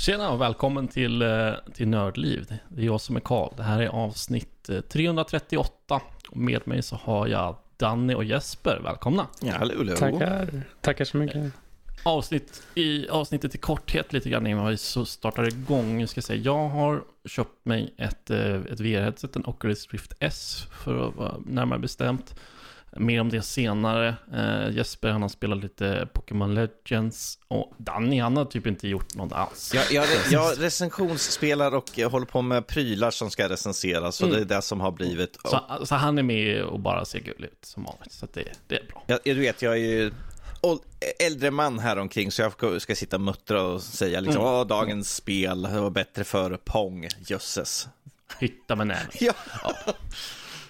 Tjena och välkommen till, eh, till Nördliv. Det är jag som är Karl. Det här är avsnitt eh, 338. Och med mig så har jag Danny och Jesper. Välkomna! Ja, hallå, hallå. Tackar. Tackar så mycket. Avsnitt, I avsnittet i korthet lite grann innan vi startar igång. Jag ska säga, jag har köpt mig ett, eh, ett VR-headset, en Oculus Rift S för att vara närmare bestämt. Mer om det senare. Eh, Jesper han har spelat lite Pokémon Legends och Danny han har typ inte gjort något alls. Jag, jag, jag recensionsspelar och jag håller på med prylar som ska recenseras. Så Mm. det är det som har blivit... Så, så han är med och bara ser gullig ut som vanligt. Så det, det är bra. Jag, du vet, jag är ju äldre man här omkring så jag ska sitta och muttra och säga liksom, Mm. dagens spel var bättre för Pong, jösses. Hitta med näven. Ja.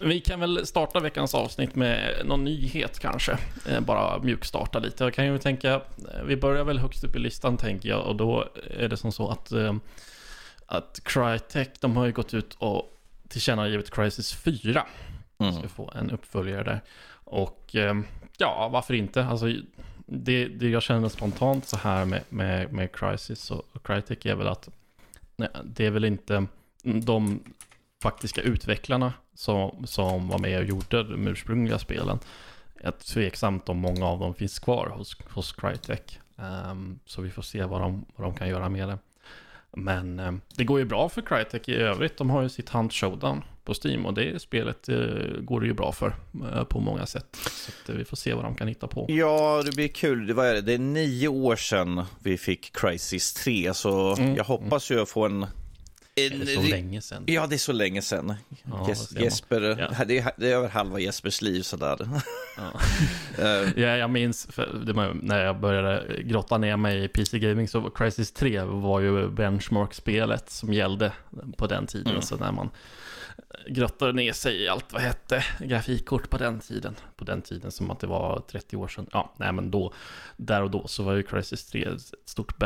Vi kan väl starta veckans avsnitt med någon nyhet kanske. Eh, bara mjukstarta lite. Jag kan ju tänka, eh, vi börjar väl högst upp i listan tänker jag. Och då är det som så att, eh, att Crytek, de har ju gått ut och tillkännagivit Crisis 4. Mm. Ska få en uppföljare där. Och ja, varför inte? Alltså, det, det jag känner spontant så här med, med, med Crisis och, och Crytek är väl att nej, det är väl inte de faktiska utvecklarna som, som var med och gjorde de ursprungliga spelen. Jag är tveksamt om många av dem finns kvar hos, hos Crytek. Ehm, så vi får se vad de, vad de kan göra med det. Men ehm, det går ju bra för Crytek i övrigt. De har ju sitt Hunt Showdown på Steam och det spelet eh, går det ju bra för eh, på många sätt. Så att, eh, vi får se vad de kan hitta på. Ja, det blir kul. Det, det? det är nio år sedan vi fick Crisis 3, så Mm. jag hoppas ju att få en... Är en det så länge sedan? Ja, det är så länge sedan. Ja, Jes-. Jesper, Ja. det, är, det är över halva Jespers liv sådär. Ja. Ja, jag minns var, när jag började grotta ner mig i PC Gaming så Crisis 3 var ju benchmark-spelet som gällde på den tiden. Mm. Så när man grottade ner sig i allt vad hette grafikkort på den tiden. På den tiden som att det var 30 år sedan. Ja, nej men då, där och då så var ju Crisis 3 ett stort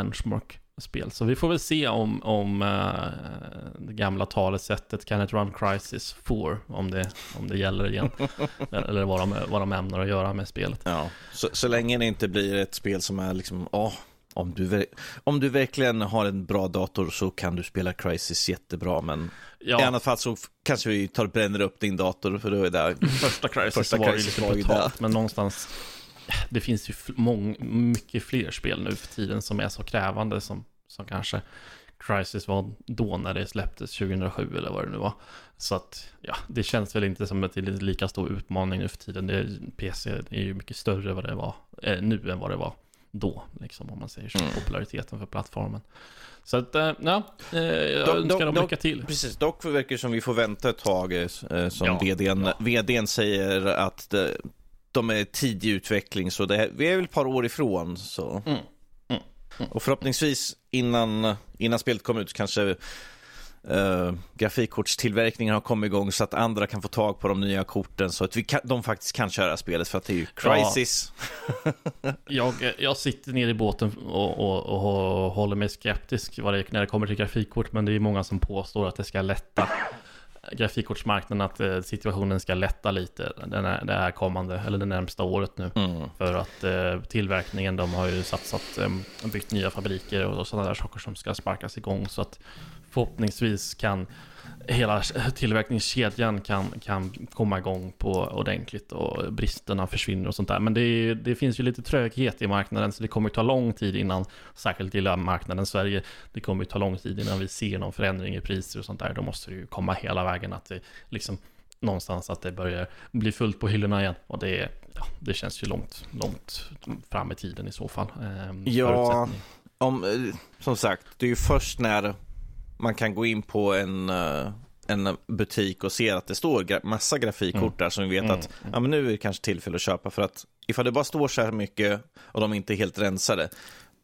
benchmark-spel. Så vi får väl se om, om eh, det gamla talesättet Can it run Crisis 4, om det, om det gäller igen. Eller vad de, vad de ämnar att göra med spelet. Ja, så, så länge det inte blir ett spel som är liksom, åh, om du, om du verkligen har en bra dator så kan du spela Crisis jättebra, men Ja. i annat fall så kanske vi tar och bränner upp din dator, för då är det... Första Crisis Första var ju lite brutalt, men någonstans... Det finns ju mång, mycket fler spel nu för tiden som är så krävande som, som kanske Crisis var då när det släpptes 2007 eller vad det nu var. Så att, ja, det känns väl inte som en lika stor utmaning nu för tiden. Det PC är ju mycket större vad det var eh, nu än vad det var då, liksom om man säger så, Mm. populariteten för plattformen. Så att, eh, ja, eh, jag Dock- önskar dem lycka till. Precis, dock verkar det som vi får vänta ett tag, eh, som Ja, vdn, ja. vdn säger att det, de är tidig utveckling, så det, vi är väl ett par år ifrån. Så. Mm. Och förhoppningsvis innan, innan spelet kommer ut kanske Uh, grafikkortstillverkningen har kommit igång så att andra kan få tag på de nya korten så att vi kan, de faktiskt kan köra spelet för att det är ju Crisis. Jag, jag sitter nere i båten och, och, och håller mig skeptisk det, när det kommer till grafikkort, men det är många som påstår att det ska lätta grafikkortsmarknaden, att eh, situationen ska lätta lite den här, det här kommande, eller det närmsta året nu. Mm. För att eh, tillverkningen, de har ju satsat, eh, byggt nya fabriker och, och sådana där saker som ska sparkas igång. Så att förhoppningsvis kan hela tillverkningskedjan kan, kan komma igång på ordentligt och bristerna försvinner och sånt där. Men det, är, det finns ju lite tröghet i marknaden så det kommer ta lång tid innan, särskilt lilla marknaden Sverige, det kommer ta lång tid innan vi ser någon förändring i priser och sånt där. Då måste det ju komma hela vägen att det liksom någonstans att det börjar bli fullt på hyllorna igen. Och det, ja, det känns ju långt, långt fram i tiden i så fall. Ehm, Ja. förutsättning. Om, eh, som sagt, det är ju först när man kan gå in på en, eh, en butik och se att det står gra- massa grafikkort där som vi vet Mm, att ja, men nu är det kanske tillfälle att köpa för att ifall det bara står så här mycket och de inte är helt rensade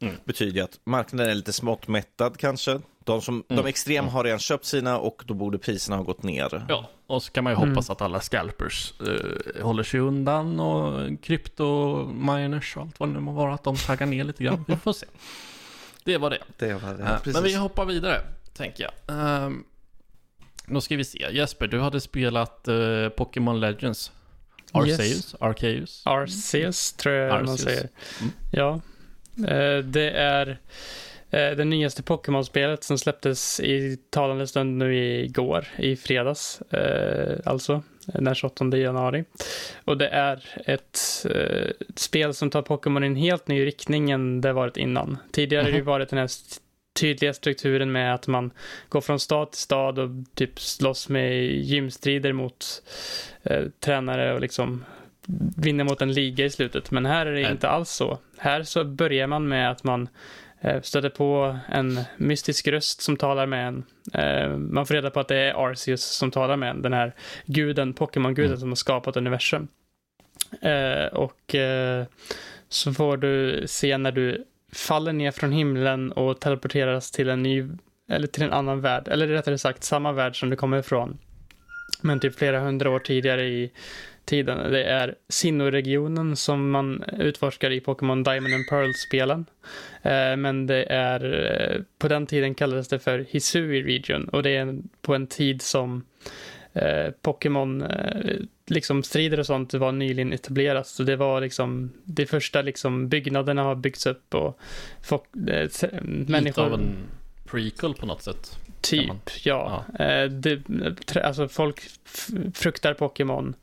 Mm. betyder att marknaden är lite smått mättad kanske. De, som, Mm. de extrema har redan köpt sina och då borde priserna ha gått ner. Ja, och så kan man ju hoppas att alla scalpers eh, håller sig undan och kryptominers och allt vad det nu må vara, att de taggar ner lite grann. Vi får se. Det var det. Det var det. Eh, Men vi hoppar vidare, tänker jag. Um, då ska vi se. Jesper, du hade spelat eh, Pokémon Legends. Arceus? Yes. Arceus? Arceus tror jag man Arceus. säger. Mm. Ja, eh, det är Eh, det nyaste Pokémon-spelet som släpptes i talande stund nu igår, i fredags, eh, alltså den 28 januari. Och det är ett eh, spel som tar Pokémon i en helt ny riktning än det varit innan. Tidigare har det ju varit den här tydliga strukturen med att man går från stad till stad och typ slåss med gymstrider mot eh, tränare och liksom vinner mot en liga i slutet. Men här är det Nej. inte alls så. Här så börjar man med att man eh, stöter på en mystisk röst som talar med en. Eh, man får reda på att det är Arceus som talar med en, den här guden, Pokémon-guden Mm. som har skapat universum. Eh, och så får du se när du faller ner från himlen och teleporteras till en ny, eller till en annan värld, eller rättare sagt samma värld som du kommer ifrån. Men typ flera hundra år tidigare i tiden. Det är Sinnoh-regionen som man utforskar i Pokémon Diamond and Pearl-spelen. Eh, men det är, eh, på den tiden kallades det för Hisui Region och det är på en tid som eh, Pokémon, eh, liksom strider och sånt var nyligen etablerat. Så det var liksom, de första liksom byggnaderna har byggts upp och folk, eh, se- Lite människor... av en prequel på något sätt. Typ, man- ja. Eh, det, alltså folk fruktar Pokémon.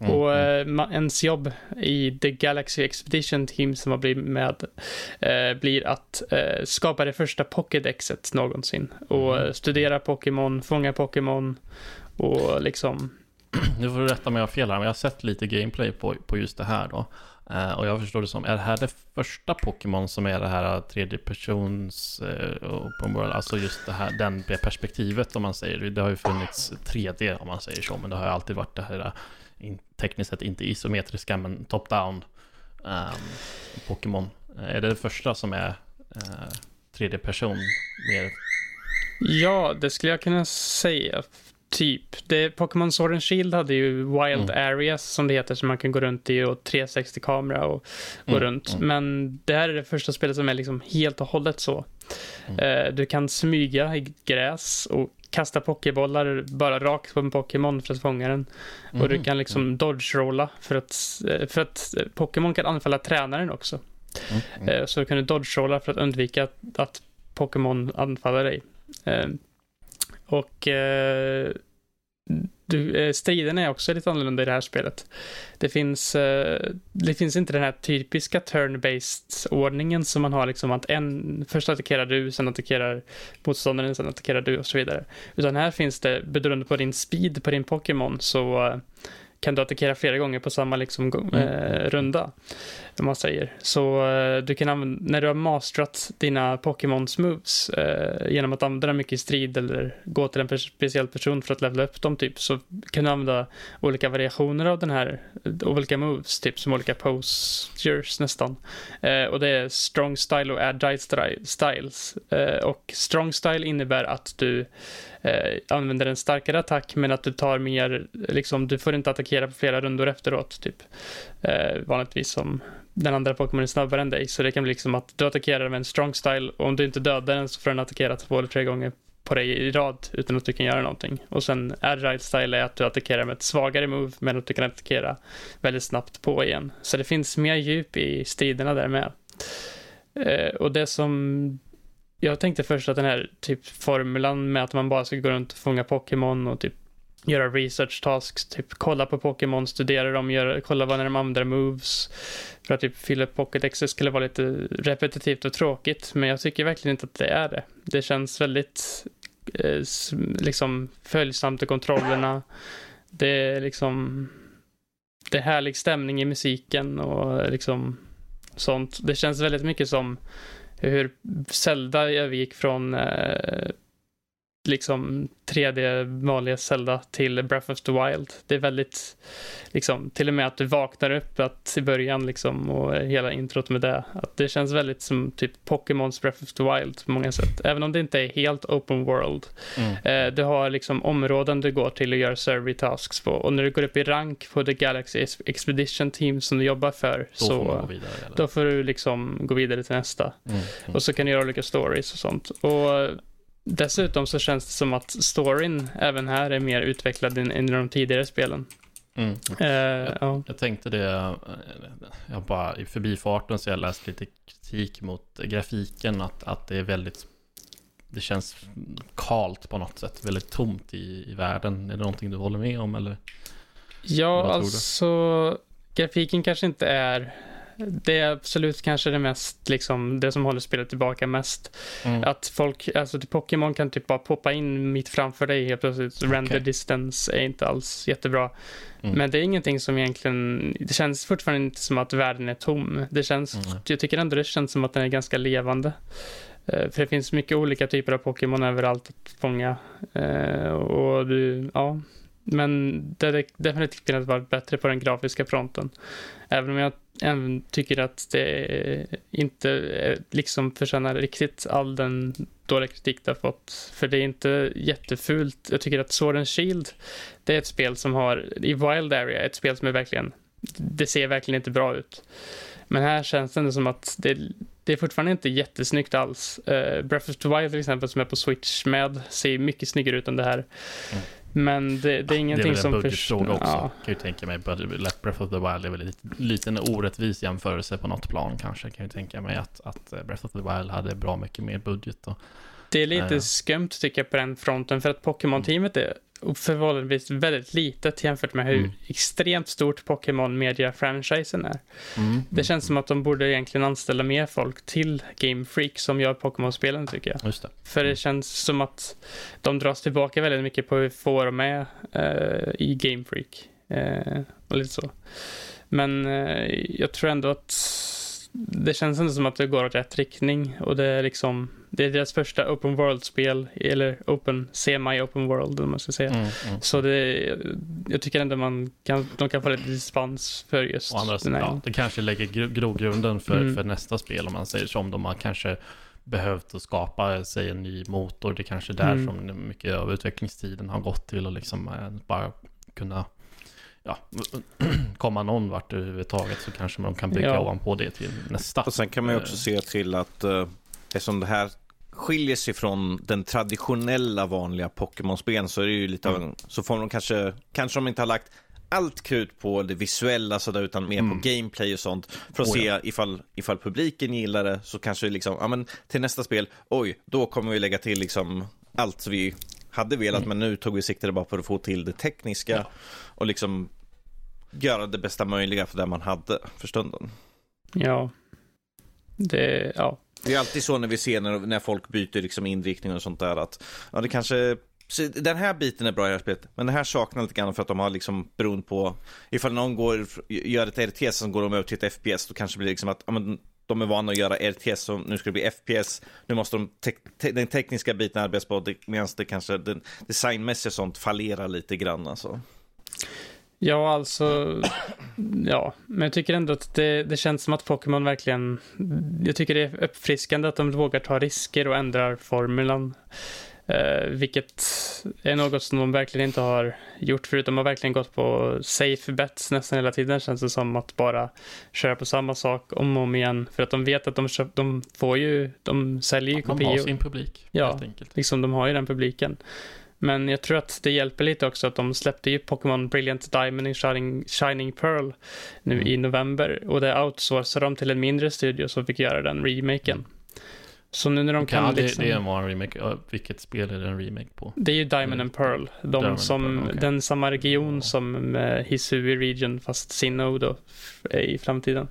Mm, och mm. eh, ens jobb i The Galaxy Expedition Team som har blivit med eh, blir att skapa det första Pokédexet någonsin. Och eh, studera Pokémon, fånga Pokémon och liksom... Nu får du rätta mig om jag har fel här, men jag har sett lite gameplay på, på just det här då. Eh, och jag förstår det som, är det här det första Pokémon som är det här tredje persons uh, open world? Alltså just det här, den det perspektivet om man säger. Det har ju funnits 3D om man säger så, men det har ju alltid varit det här eh, in, tekniskt sett inte isometriska, men top-down ehm, Pokémon. Eh, är det det första som är uh, tredje person mer? Ja, det skulle jag kunna säga. Typ. Det, Pokémon Sword and Shield hade ju Wild Mm. Areas som det heter som man kan gå runt i och 360-kamera och gå Mm, runt. mm. Men det här är det första spelet som är liksom helt och hållet så. Mm. Eh, du kan smyga i gräs och kasta pokébollar bara rakt på en Pokémon för att fånga den. Och du Mhm, kan liksom dodge-rolla för att, eh, för att eh, Pokémon kan anfalla tränaren också. mm, mm. Eh, Så kan du dodge-rolla för att undvika att, att Pokémon anfaller dig. Eh, och eh, du, eh, striderna är också lite annorlunda i det här spelet. Det finns, eh, det finns inte den här typiska turn-based ordningen som man har liksom att en, först attackerar du, sen attackerar motståndaren, sen attackerar du och så vidare. Utan här finns det, beroende på din speed på din Pokémon så eh, kan du attackera flera gånger på samma liksom, Mm. eh, runda. Om man säger. Så eh, du kan använda, när du har masterat dina Pokémons moves eh, genom att använda dem mycket i strid eller gå till en speciell person för att levela upp dem typ så kan du använda olika variationer av den här, olika moves typ som olika postures nästan. Eh, och det är strong style och agile styles. Eh, och strong style innebär att du eh, använder en starkare attack men att du tar mer, liksom du får inte attackera på flera rundor efteråt typ. Eh, vanligtvis som den andra Pokémon är snabbare än dig så det kan bli liksom att du attackerar med en strong style och om du inte dödar den så får den attackera två eller tre gånger på dig i rad utan att du kan göra någonting. Och sen agile style är att du attackerar med ett svagare move men att du kan attackera väldigt snabbt på igen. Så det finns mer djup i striderna där med. Eh, och det som jag tänkte först att den här typ formulan med att man bara ska gå runt och fånga Pokémon och typ göra research tasks, typ kolla på Pokémon, studera dem, göra, kolla vad när de använder moves för att typ fylla upp exes skulle vara lite repetitivt och tråkigt, men jag tycker verkligen inte att det är det. Det känns väldigt eh, liksom följsamt i kontrollerna. Det är liksom det är härlig stämning i musiken och liksom sånt. Det känns väldigt mycket som hur Zelda övergick från eh, liksom 3D vanliga Zelda till Breath of the Wild. Det är väldigt, liksom, till och med att du vaknar upp att i början liksom och hela introt med det. Att det känns väldigt som typ Pokémons Breath of the Wild på många sätt. Även om det inte är helt open world. Mm. Eh, du har liksom områden du går till och gör survey tasks på. Och när du går upp i rank på The Galaxy Ex- Expedition Team som du jobbar för Då får så gå vidare. Då får du liksom gå vidare till nästa. Mm, mm. Och så kan du göra olika stories och sånt. Och dessutom så känns det som att storyn även här är mer utvecklad än, än i de tidigare spelen. Mm. Eh, ja. Jag tänkte det, jag bara i förbifarten så jag läst lite kritik mot grafiken, att, att det är väldigt, det känns kalt på något sätt, väldigt tomt i, i världen. Är det någonting du håller med om eller? Ja, alltså grafiken kanske inte är det är absolut kanske det mest, liksom, det som håller spelet tillbaka mest. Mm. Att folk, alltså till Pokémon kan typ bara poppa in mitt framför dig helt plötsligt. Render Okej. distance är inte alls jättebra. Mm. Men det är ingenting som egentligen, det känns fortfarande inte som att världen är tom. Det känns, Mm. jag tycker ändå det känns som att den är ganska levande. Eh, För det finns mycket olika typer av Pokémon överallt att fånga. Eh, Och du, ja. Men det hade definitivt kunnat vara bättre på den grafiska fronten. Även om jag även tycker att det inte eh, liksom förtjänar riktigt all den dåliga kritik det har fått. För det är inte jättefult. Jag tycker att Sword and Shield, det är ett spel som har, i Wild Area, ett spel som är verkligen, det ser verkligen inte bra ut. Men här känns det ändå som att det, det är fortfarande inte jättesnyggt alls. Uh, Breath of the Wild till exempel, som är på Switch med, ser mycket snyggare ut än det här. Mm. Men det, det är ingenting det är väl som en förs- budgetfråga också, Ja. kan ju tänka mig. Breath of the Wild är väl en orättvis jämförelse på något plan kanske. Kan ju tänka mig att, att Breath of the Wild hade bra mycket mer budget. Och, Det är lite Ja. skumt tycker jag på den fronten för att Pokémon-teamet är förhållandevis väldigt litet jämfört med hur Mm. extremt stort Pokémon-media-franchisen är. mm, Det känns som att de borde egentligen anställa mer folk till Game Freak som gör Pokémon-spelen tycker jag. Det. För det Mm. känns som att de dras tillbaka väldigt mycket på hur få de är eh, i Game Freak. Eh, och lite så. Men eh, jag tror ändå att det känns ändå som att det går åt rätt riktning och det är liksom det är deras första open world-spel eller open, semi-open world om man ska säga. Mm, mm. Så det, jag tycker ändå man kan, de kan få lite dispens för just andra den här. ja, det kanske lägger gro- grogrunden för, Mm. för nästa spel om man säger så. Om de har kanske behövt att skapa sig en ny motor. Det är kanske där Mm. som mycket av utvecklingstiden har gått till och liksom eh, bara kunna ja, komma någon vart överhuvudtaget så kanske man kan bygga Ja. ovanpå det till nästa. Och sen kan man ju också Eh. se till att eh, eftersom det här skiljer sig från den traditionella vanliga Pokémon-spelen så är det ju lite av en, så får de kanske, kanske de inte har lagt allt krut på det visuella sådär utan mer Mm. på gameplay och sånt för att Oh, se ifall, ifall publiken gillar det så kanske liksom, ja men till nästa spel, oj, då kommer vi lägga till liksom allt vi hade velat Mm. men nu tog vi sikte bara på att få till det tekniska Ja. och liksom göra det bästa möjliga för det man hade för stunden. Ja. Det, ja. Det är alltid så när vi ser när, när folk byter liksom inriktning och sånt där att ja, det kanske den här biten är bra i det här spelet, men det här saknar lite grann för att de har liksom beroende på ifall någon går, gör ett RTS som går de över till ett FPS, då kanske det blir liksom att ja, men, de är vana att göra RTS, så nu ska det bli FPS, nu måste de te te den tekniska biten arbetas på, medan det kanske den designmässiga sånt fallerar lite grann alltså. Ja, alltså. Ja, men jag tycker ändå att det, det känns som att Pokémon verkligen. Jag tycker det är uppfriskande att de vågar ta risker och ändrar formulan. Eh, vilket är något som de verkligen inte har gjort förut. De har verkligen gått på safe bets nästan hela tiden känns det som att bara köra på samma sak om och om igen. För att de vet att de, köp, de får ju, de säljer ju De har kopior. sin publik, Ja. helt enkelt. Liksom de har ju den publiken. Men jag tror att det hjälper lite också att de släppte ju Pokémon Brilliant Diamond och Shining, Shining Pearl nu Mm. i november. Och det outsourcade de till en mindre studio som fick göra den remaken. Så nu när de kan ja, det, liksom... det var en remake. Ja, Vilket spel är det en remake på? Det är ju Diamond and Pearl. De Diamond som, Pearl, okej. Den samma region som eh, Hisui Region fast Sinnoh då är i framtiden.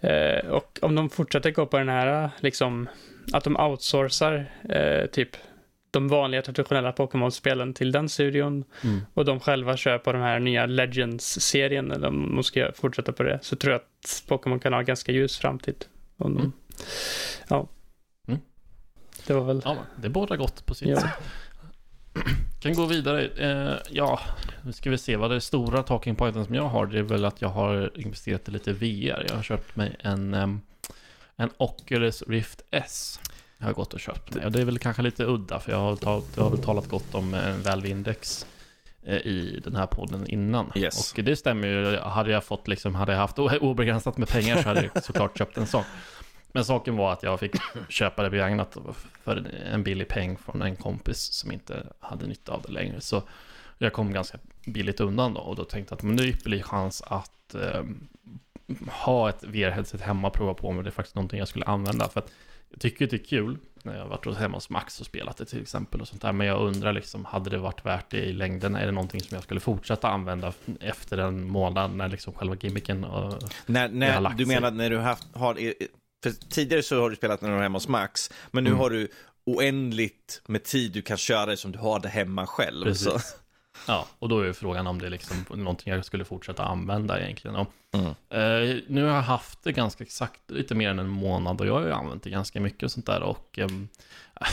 Eh, och om de fortsätter gå på den här, liksom, att de outsourcar eh, typ de vanliga traditionella Pokémon-spelen till den studion Mm. och de själva kör på den här nya Legends-serien eller om de ska fortsätta på det så tror jag att Pokémon kan ha ganska ljus framtid. Om de, Mm. Ja. Det var väl... Ja, det båda gott på sitt Ja. sätt. Kan gå vidare. Eh, ja, nu ska vi se vad det stora talking pointen som jag har. Det är väl att jag har investerat i lite VR. Jag har köpt mig en, en Oculus Rift S. Jag har gått och köpt mig. Och det är väl kanske lite udda för jag har, talat, jag har väl talat gott om en Valve Index eh, i den här podden innan. Yes. Och det stämmer ju. Hade jag fått liksom, hade jag haft obegränsat med pengar så hade jag såklart köpt en sån. Men saken var att jag fick köpa det begagnat för en billig peng från en kompis som inte hade nytta av det längre. Så jag kom ganska billigt undan då och då tänkte jag att men nu är ypperlig chans att eh, ha ett VR-headset hemma och prova på mig. Det är faktiskt någonting jag skulle använda för att jag tycker det är kul när jag har varit hemma hos Max och spelat det till exempel och sånt där. Men jag undrar liksom, hade det varit värt det i längden? Är det någonting som jag skulle fortsätta använda efter en månad när liksom själva gimmicken och När, Det när, lagt du menar när du haft, har, för tidigare så har du spelat när du var hemma hos Max, men nu Mm. har du oändligt med tid du kan köra som du har det hemma själv. Precis. Så. Ja, och då är ju frågan om det är liksom någonting jag skulle fortsätta använda egentligen. Och, Mm. eh, nu har jag haft det ganska exakt lite mer än en månad och jag har ju använt det ganska mycket och sånt där. Och ehm,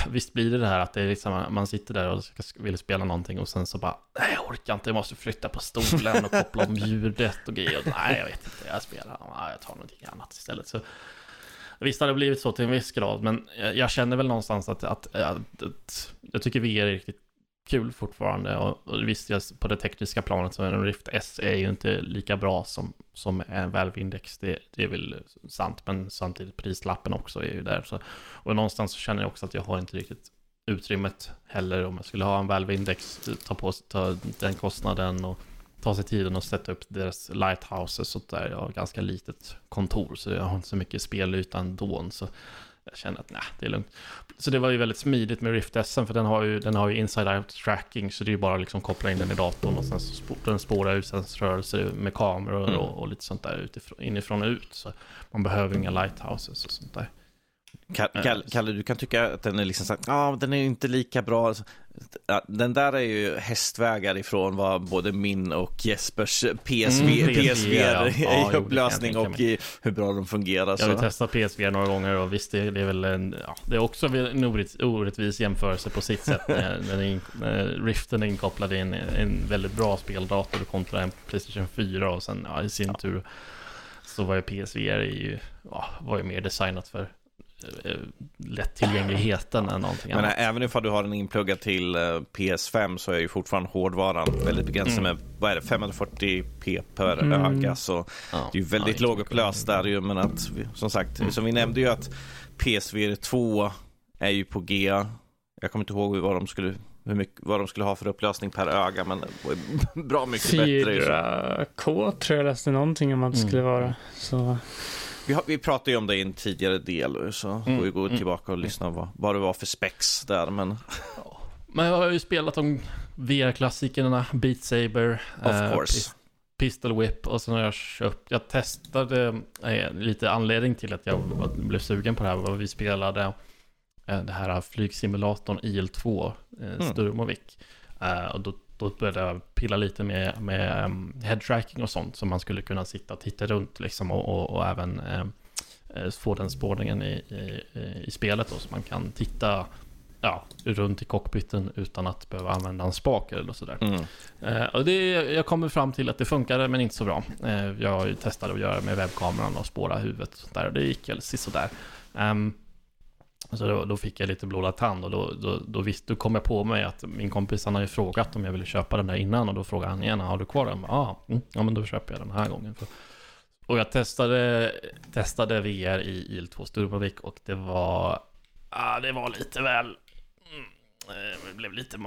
visst blir det det här att det är liksom, man sitter där och vill spela någonting och sen så bara, nej jag orkar inte, jag måste flytta på stolen och koppla om ljudet och grejer. Och, nej, jag vet inte, jag spelar, nej, jag tar någonting annat istället. Så, Visst har det blivit så till en viss grad, men jag, känner väl någonstans att, att, att, att jag tycker VR är riktigt kul fortfarande. Och, och visst, på det tekniska planet så är en Rift S är ju inte lika bra som, som en Valve Index. Det, det är väl sant, men samtidigt prislappen också är ju där. Så, och någonstans så känner jag också att jag har inte riktigt utrymmet heller om jag skulle ha en Valve Index, ta på ta den kostnaden och ta sig tiden och sätta upp deras lighthouses och där. Jag har ganska litet kontor så jag har inte så mycket spelyta ändå. Så jag känner att nej, det är lugnt. Så det var ju väldigt smidigt med Rift SM för den har ju, den har ju inside-out tracking så det är ju bara att liksom koppla in den i datorn och sen så spår, den spårar ut rörelser med kameror Mm. och, och lite sånt där utifrån, inifrån och ut. Så man behöver inga lighthouses och sånt där. Ka- Kalle, Kalle, du kan tycka att den är liksom så ja, den är inte lika bra. Ja, Den där är ju hästvägar ifrån vad både min och Jespers PSV, Mm, PSV PSV, ja. Ja, jag upplösning tänka och i hur bra de fungerar. Jag har testat PSVR några gånger och visst, det, är väl en, ja, det är också en orätt, orättvis jämförelse på sitt sätt när, när, in, när Riften är inkopplad i en, en väldigt bra speldator kontra en Playstation 4 och sen ja, i sin tur så var ju PSVR ju, ja, var ju mer designat för lättillgängligheten än någonting Men annat. även ifall du har den inpluggad till eh, PS5 så är ju fortfarande hårdvaran väldigt begränsad Mm. med, vad är det, 540p per Mm. öga. Så Ja, det är ju väldigt ja, lågupplöst där ju, men att, vi- som sagt, Mm. som vi nämnde ju att PSVR 2 är ju på G. Jag kommer inte ihåg vad de skulle, hur mycket, vad de skulle ha för upplösning per öga, men bra mycket bättre. ju. 4K tror jag läste någonting om att det Mm. skulle vara. Så Vi, har, vi pratade ju om det i en tidigare del, så Mm, får vi gå mm. tillbaka och lyssna vad, vad det var för specs där. Men Men jag har ju spelat de VR-klassikerna, Beat Saber, of eh. Pistol Whip och sen har jag köpt, jag testade, eh, lite anledning till att jag blev sugen på det här var vi spelade eh, det här flygsimulatorn IL-2, eh, Mm. Sturmovik. Eh, och då, då började jag pilla lite med, med um, head tracking och sånt, så man skulle kunna sitta och titta runt liksom och, och, och även eh, eh, få den spårningen i, i, i spelet då, så man kan titta ja, runt i cockpiten utan att behöva använda en spak eller sådär. Mm. Eh, och det, jag kommer fram till att det funkade men inte så bra. Eh, jag testat att göra med webbkameran och spåra huvudet och sånt där och det gick väl sådär. Um, så då, då fick jag lite blodad tand och då, då, då, visst, då kom jag på mig att min kompis han ju frågat om jag ville köpa den där innan och då frågade han igen, har du kvar den? Ja, mm, ja men då köper jag den här gången. Och jag testade, testade VR i IL2 Sturmovik och det var, ah, det var lite väl mm, eh, det blev lite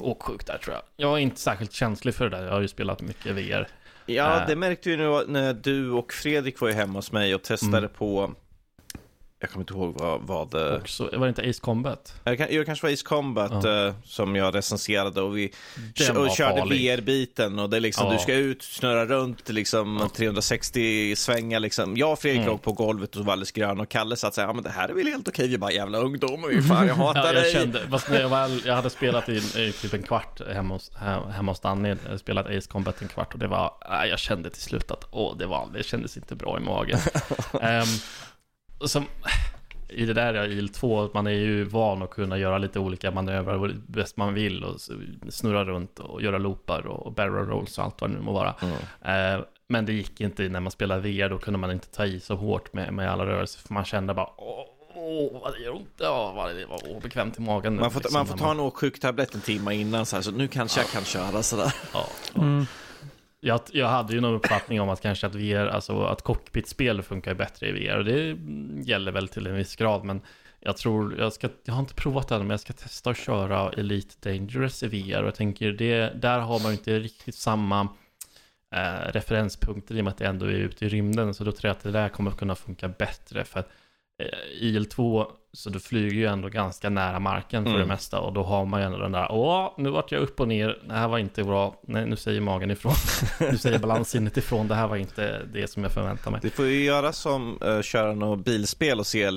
åksjuk där tror jag. Jag är inte särskilt känslig för det där. Jag har ju spelat mycket VR. Ja, Äh. det märkte nu när du och Fredrik var ju hemma hos mig och testade Mm. på jag kommer inte ihåg vad, vad det... Och så, var det inte Ace Combat? Jo, kanske var Ace Combat Ja. eh, som jag recenserade och vi och var körde. VR-biten och det är liksom, Ja. du ska ut, snurra runt liksom 360 svängar liksom. Jag och Fredrik Mm. låg på golvet och var alldeles gröna och Kalle satt såhär, ja men det här är väl helt okej, vi bara jävla ungdomar, vi fan jag hatar Ja, dig. jag kände, fast när jag, väl, jag hade spelat i, i typ en kvart hemma hos, he- hemma hos Danny, hade spelat Ace Combat en kvart och det var, jag kände till slut att, åh, det var, det kändes inte bra i magen. um, som, i det där i IL-2, man är ju van att kunna göra lite olika manövrar bäst man vill och snurra runt och göra loopar och barrel rolls och allt vad det nu må vara. Mm. Eh, men det gick inte när man spelade VR, då kunde man inte ta i så hårt med, med alla rörelser, för man kände bara åh, åh vad det gör ont, ja, vad det var obekvämt i magen. Man får, liksom, man får ta en åksjuktablett en timme innan så här, så nu kanske jag kan köra sådär. Ja, ja. mm. Jag, jag hade ju någon uppfattning om att kanske att VR, alltså att cockpitspel funkar bättre i VR, och det gäller väl till en viss grad, men Jag tror, jag, ska, jag har inte provat det än, men jag ska testa att köra Elite Dangerous i VR. Och jag tänker, det, där har man ju inte riktigt samma eh, referenspunkter i och med att det ändå är ute i rymden. Så då tror jag att det där kommer kunna funka bättre. För att eh, IL-2, så du flyger ju ändå ganska nära marken för Mm. det mesta. Och då har man ju ändå den där, åh, nu vart jag upp och ner, det här var inte bra. Nej, nu säger magen ifrån. nu säger balanssinnet ifrån, det här var inte det som jag förväntade mig. Du får ju göra som uh, köra något bilspel och se,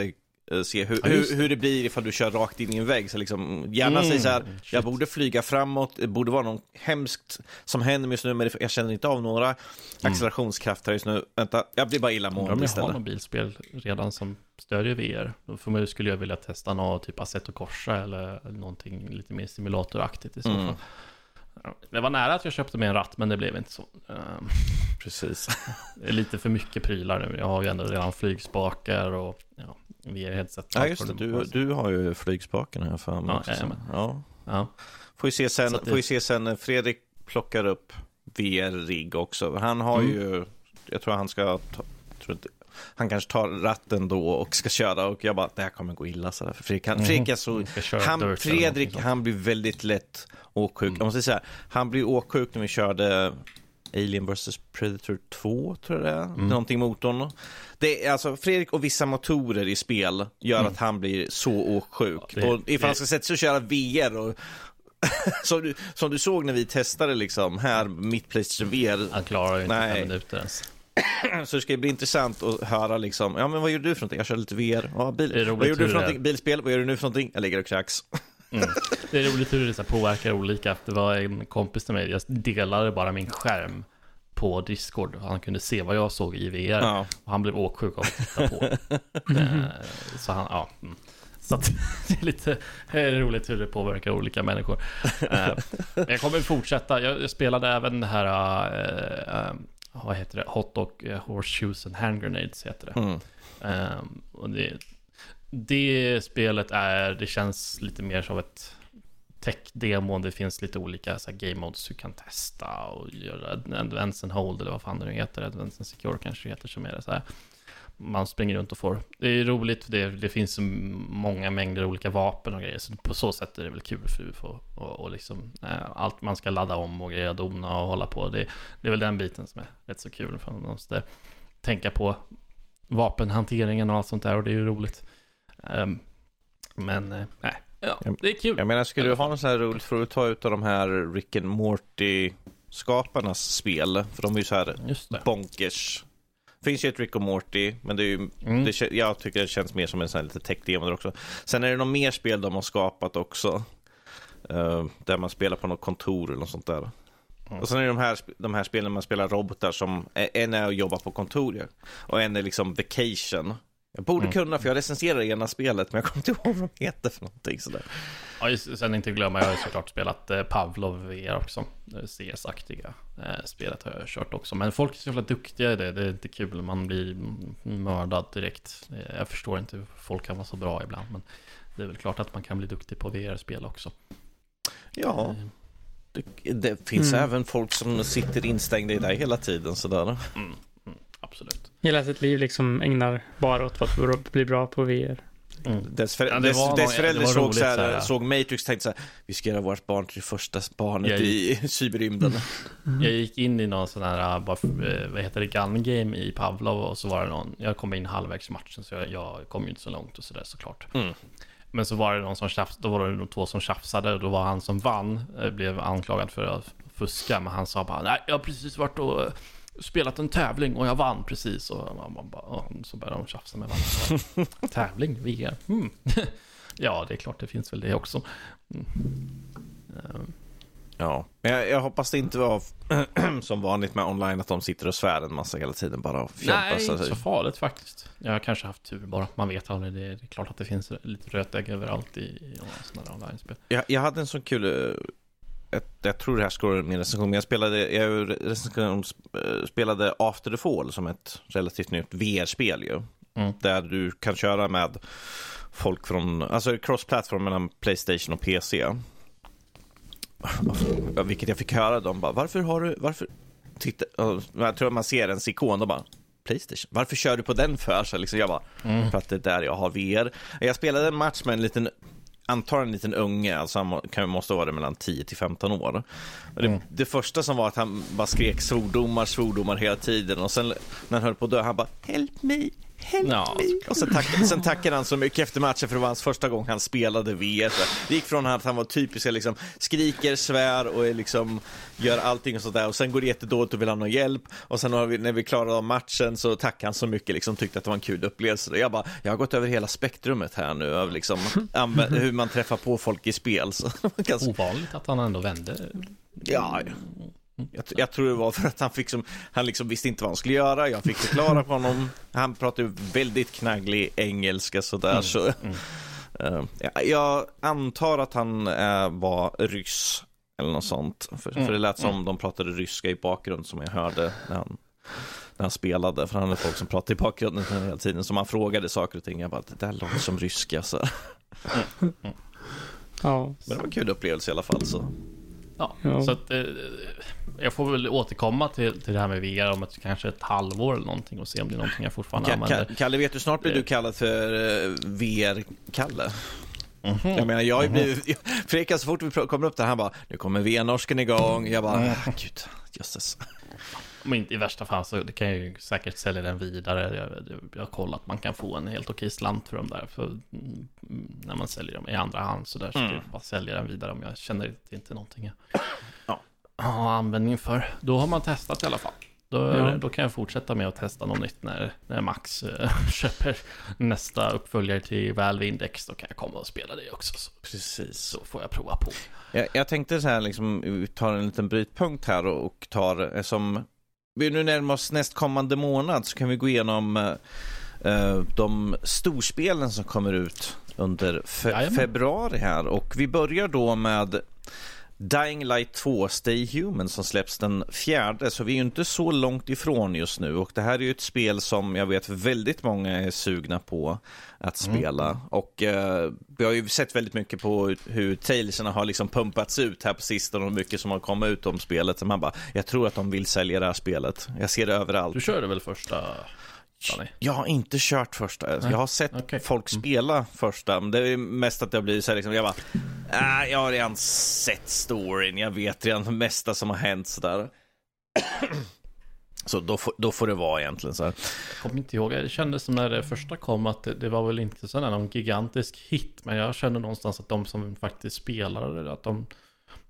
se hur, Ja, hur, hur det blir ifall du kör rakt in i en vägg. Så liksom, gärna Mm, säg så här, shit. jag borde flyga framåt, det borde vara något hemskt som händer just nu, men jag känner inte av några accelerationskrafter just nu. Vänta, jag blir bara Undrar om illamående jag har istället. något bilspel redan som stödjer VR. Då man, ju- skulle jag vilja testa något typ Assetto Corsa eller någonting lite mer simulatoraktigt i så fall. Mm. Det var nära att jag köpte med en ratt, men det blev inte så. Ehm, Precis. Det är lite för mycket prylar nu. Jag har ju ändå redan flygspakar och ja, VR-headset. Ja, just det. Du, du har ju flygspaken här för mig. Ja, också, ja. Ja, Får ju se sen, det- får ju se sen Fredrik plockar upp VR-rigg också. Han har Mm. ju, jag tror han ska ta, tror inte, han kanske tar ratten då och ska köra och jag bara, det här kommer gå illa sådär. För Fredrik, han. Fredrik så, köra han, Fredrik, han blir väldigt lätt åksjuk. Mm. Jag måste säga, han blir åksjuk när vi körde Alien vs Predator 2, tror jag det är. Mm. Någonting motorn. Det är alltså Fredrik och vissa motorer i spel gör Mm. att han blir så åksjuk. Ja, det- och ifall det- han ska sätta sig och köra VR och som, du, som du såg när vi testade liksom här, mitt Playstation VR. Han klarar ju inte Nej. fem minuter ens. Så det ska bli intressant att höra liksom, ja men vad gjorde du för någonting? Jag kör lite VR. Ja, bil. Vad gjorde du för någonting? Bilspel. Vad gör du nu för någonting? Jag ligger och kräks. Mm. Det är roligt hur det så påverkar olika. Det var en kompis till mig, jag delade bara min skärm på Discord. Han kunde se vad jag såg i VR. Ja. Och han blev åksjuk av att titta på. Eh, så han, ja. mm. Så att, det är lite det är roligt hur det påverkar olika människor. Eh, jag kommer fortsätta. Jag, spelade även det här, eh, vad heter det? Hot Dog eh, Horseshoes and Hand Grenades heter det. Mm. Eh, och det, det spelet är, det känns lite mer som ett tech-demo. Det finns lite olika så här, game modes du kan testa och göra advance and hold eller vad fan det nu heter. Advance and secure kanske det heter som är det så här. Man springer runt och får. Det är roligt, det, det finns så många mängder olika vapen och grejer. Så på så sätt är det väl kul för UFO. Och, och liksom eh, allt man ska ladda om och greja, dona och hålla på. Det, det är väl den biten som är rätt så kul. För man måste tänka på vapenhanteringen och allt sånt där och det är ju roligt. Ehm, men, eh, nej, ja, det är kul. Jag menar, skulle du ha något så här roligt för att ta ut av de här Rick and Morty-skaparnas spel? För de är ju så här bonkers. Finns ju ett Rick och Morty, men det är ju, Mm. det, jag tycker det känns mer som en sån här lite tech-demo också. Sen är det något mer spel de har skapat också. eh, där man spelar på något kontor eller något sånt där. Mm. Och sen är det de här, de här spelen man spelar robotar som, en är att jobba på kontor och en är liksom vacation. Jag borde Mm. kunna för jag recenserar det ena spelet men jag kommer inte ihåg vad de heter för någonting sådär. Ja, just, sen inte glömma, jag har ju såklart spelat eh, Pavlov VR också. CS-aktiga eh, spelet har jag kört också. Men folk är så jävla duktiga i det, det är inte kul. Man blir mördad direkt. Eh, Jag förstår inte hur folk kan vara så bra ibland. Men det är väl klart att man kan bli duktig på VR-spel också. Ja, det, det finns Mm. även folk som sitter instängda i det hela tiden sådär. Mm, absolut. Hela sitt liv liksom ägnar bara åt att bli- bra på VR. Mm. Dess, för, Ja, det dess, var dess var såg, roligt så här, så här. såg Matrix och tänkte så här, vi ska göra vårt barn till det första barnet Jag- i cyberrymden. Jag gick in i någon sån här, bara, eh, vad heter det, gun game i Pavlov och så var det någon, jag kom in halvvägs i matchen så jag, jag kom ju inte så långt och sådär såklart. Mm. Men så var det någon som tjafsade, då var det de två som tjafsade och då var han som vann, eh, blev anklagad för att fuska, men han sa bara nej, jag har precis varit och spelat en tävling och jag vann precis och man, bara, så började de tjafsa med varandra. tävling, VR, mm. Ja, det är klart det finns väl det också. Mm. Eh, Ja, men jag, jag hoppas det inte var som vanligt med online att de sitter och svär en massa hela tiden bara och Nej, fjompas. inte så farligt faktiskt. Jag har kanske haft tur bara. Man vet aldrig. Det är, det är klart att det finns lite rötägg överallt i, i sådana online-spel. Jag, jag hade en sån kul, eh, ett, jag tror det här ska min recension, men jag spelade, jag recension, eh, spelade After the Fall som ett relativt nytt VR-spel ju. Mm. Där du kan köra med folk från, alltså cross-platform mellan Playstation och PC. Vilket jag fick höra, de bara, varför har du, varför, titta, ja, jag tror man ser en ikon, de bara, Playstation. Varför kör du på den för? Så liksom jag bara, Mm. för att det är där jag har VR. Jag spelade en match med en liten antar en liten unge, alltså han kan, måste vara det mellan 10 till 15 år. Det, Mm. det första som var att han bara skrek svordomar, svordomar hela tiden och sen när han höll på att dö, han bara Help me, help Ja. Och sen, tack, sen tackade han så mycket efter matchen för det var hans första gång han spelade. Så Det gick från att han var typisk, liksom, skriker, svär och liksom, gör allting och sådär och sen går det jättedåligt och vill han ha hjälp och sen vi, när vi klarade av matchen så tackade han så mycket, liksom, tyckte att det var en kul upplevelse. Jag bara, jag har gått över hela spektrumet här nu av liksom, hur man träffar på folk i spel. Så, Ovanligt att han ändå vände. ja, jag, jag tror det var för att han, fick som, han liksom visste inte vad han skulle göra, jag fick förklara för honom. Han pratade väldigt knagglig engelska sådär. Så, eh, ja, jag antar att han eh, var ryss eller något sånt. För, för det lät som de pratade ryska i bakgrunden som jag hörde när han, när han spelade. För han hade folk som pratade i bakgrunden hela tiden. Så man frågade saker och ting. Jag bara, det där låter som ryska. Så. Ja. Men det var en kul upplevelse i alla fall. Så. Ja, Ja. så att eh, jag får väl återkomma till, till det här med VR om ett, kanske ett halvår eller någonting och se om det är någonting jag fortfarande Ka- använder. Ka- Kalle, vet du, snart blir du kallad för eh, VR-Kalle. Mhm. Jag menar, jag har ju blivit... Fredrik, så fort vi kommer upp där, han bara, nu kommer VR-norsken igång. Jag bara, ah, gud, jösses. Om inte i värsta fall så kan jag ju säkert sälja den vidare. Jag, jag, har kollat, man kan få en helt okej slant för dem där. För, mm, när man säljer dem i andra hand så där. Så Mm. jag bara sälja den vidare om jag känner att det inte är någonting jag Ja. har användning för. Då har man testat i alla fall. Då, Ja. då kan jag fortsätta med att testa något nytt när, när Max eh, köper nästa uppföljare till Valve Index. Då kan jag komma och spela det också. Så, Precis. så får jag prova på. Jag, jag tänkte så här, liksom, vi tar en liten brytpunkt här och, och tar, eh, som vi nu närmar oss nästkommande månad så kan vi gå igenom eh, eh, de storspelen som kommer ut under fe- Jajamän. februari här och vi börjar då med Dying Light 2 Stay Human som släpps den fjärde, så vi är ju inte så långt ifrån just nu. Och det här är ju ett spel som jag vet väldigt många är sugna på att spela. Och eh, vi har ju sett väldigt mycket på hur trailerserna har liksom pumpats ut här på sistone och mycket som har kommit ut om spelet. Så man bara, jag tror att de vill sälja det här spelet. Jag ser det överallt. Du körde väl första? Jag har inte kört första. Jag har sett okej. folk spela första. Men det är mest att har blivit så här liksom, jag bara, äh, jag har redan sett storyn. Jag vet redan det mesta som har hänt sådär. Så då får, då får det vara egentligen så här. Jag kommer inte ihåg, det kändes som när det första kom att det, det var väl inte sådär någon gigantisk hit. Men jag känner någonstans att de som faktiskt spelade det, att de,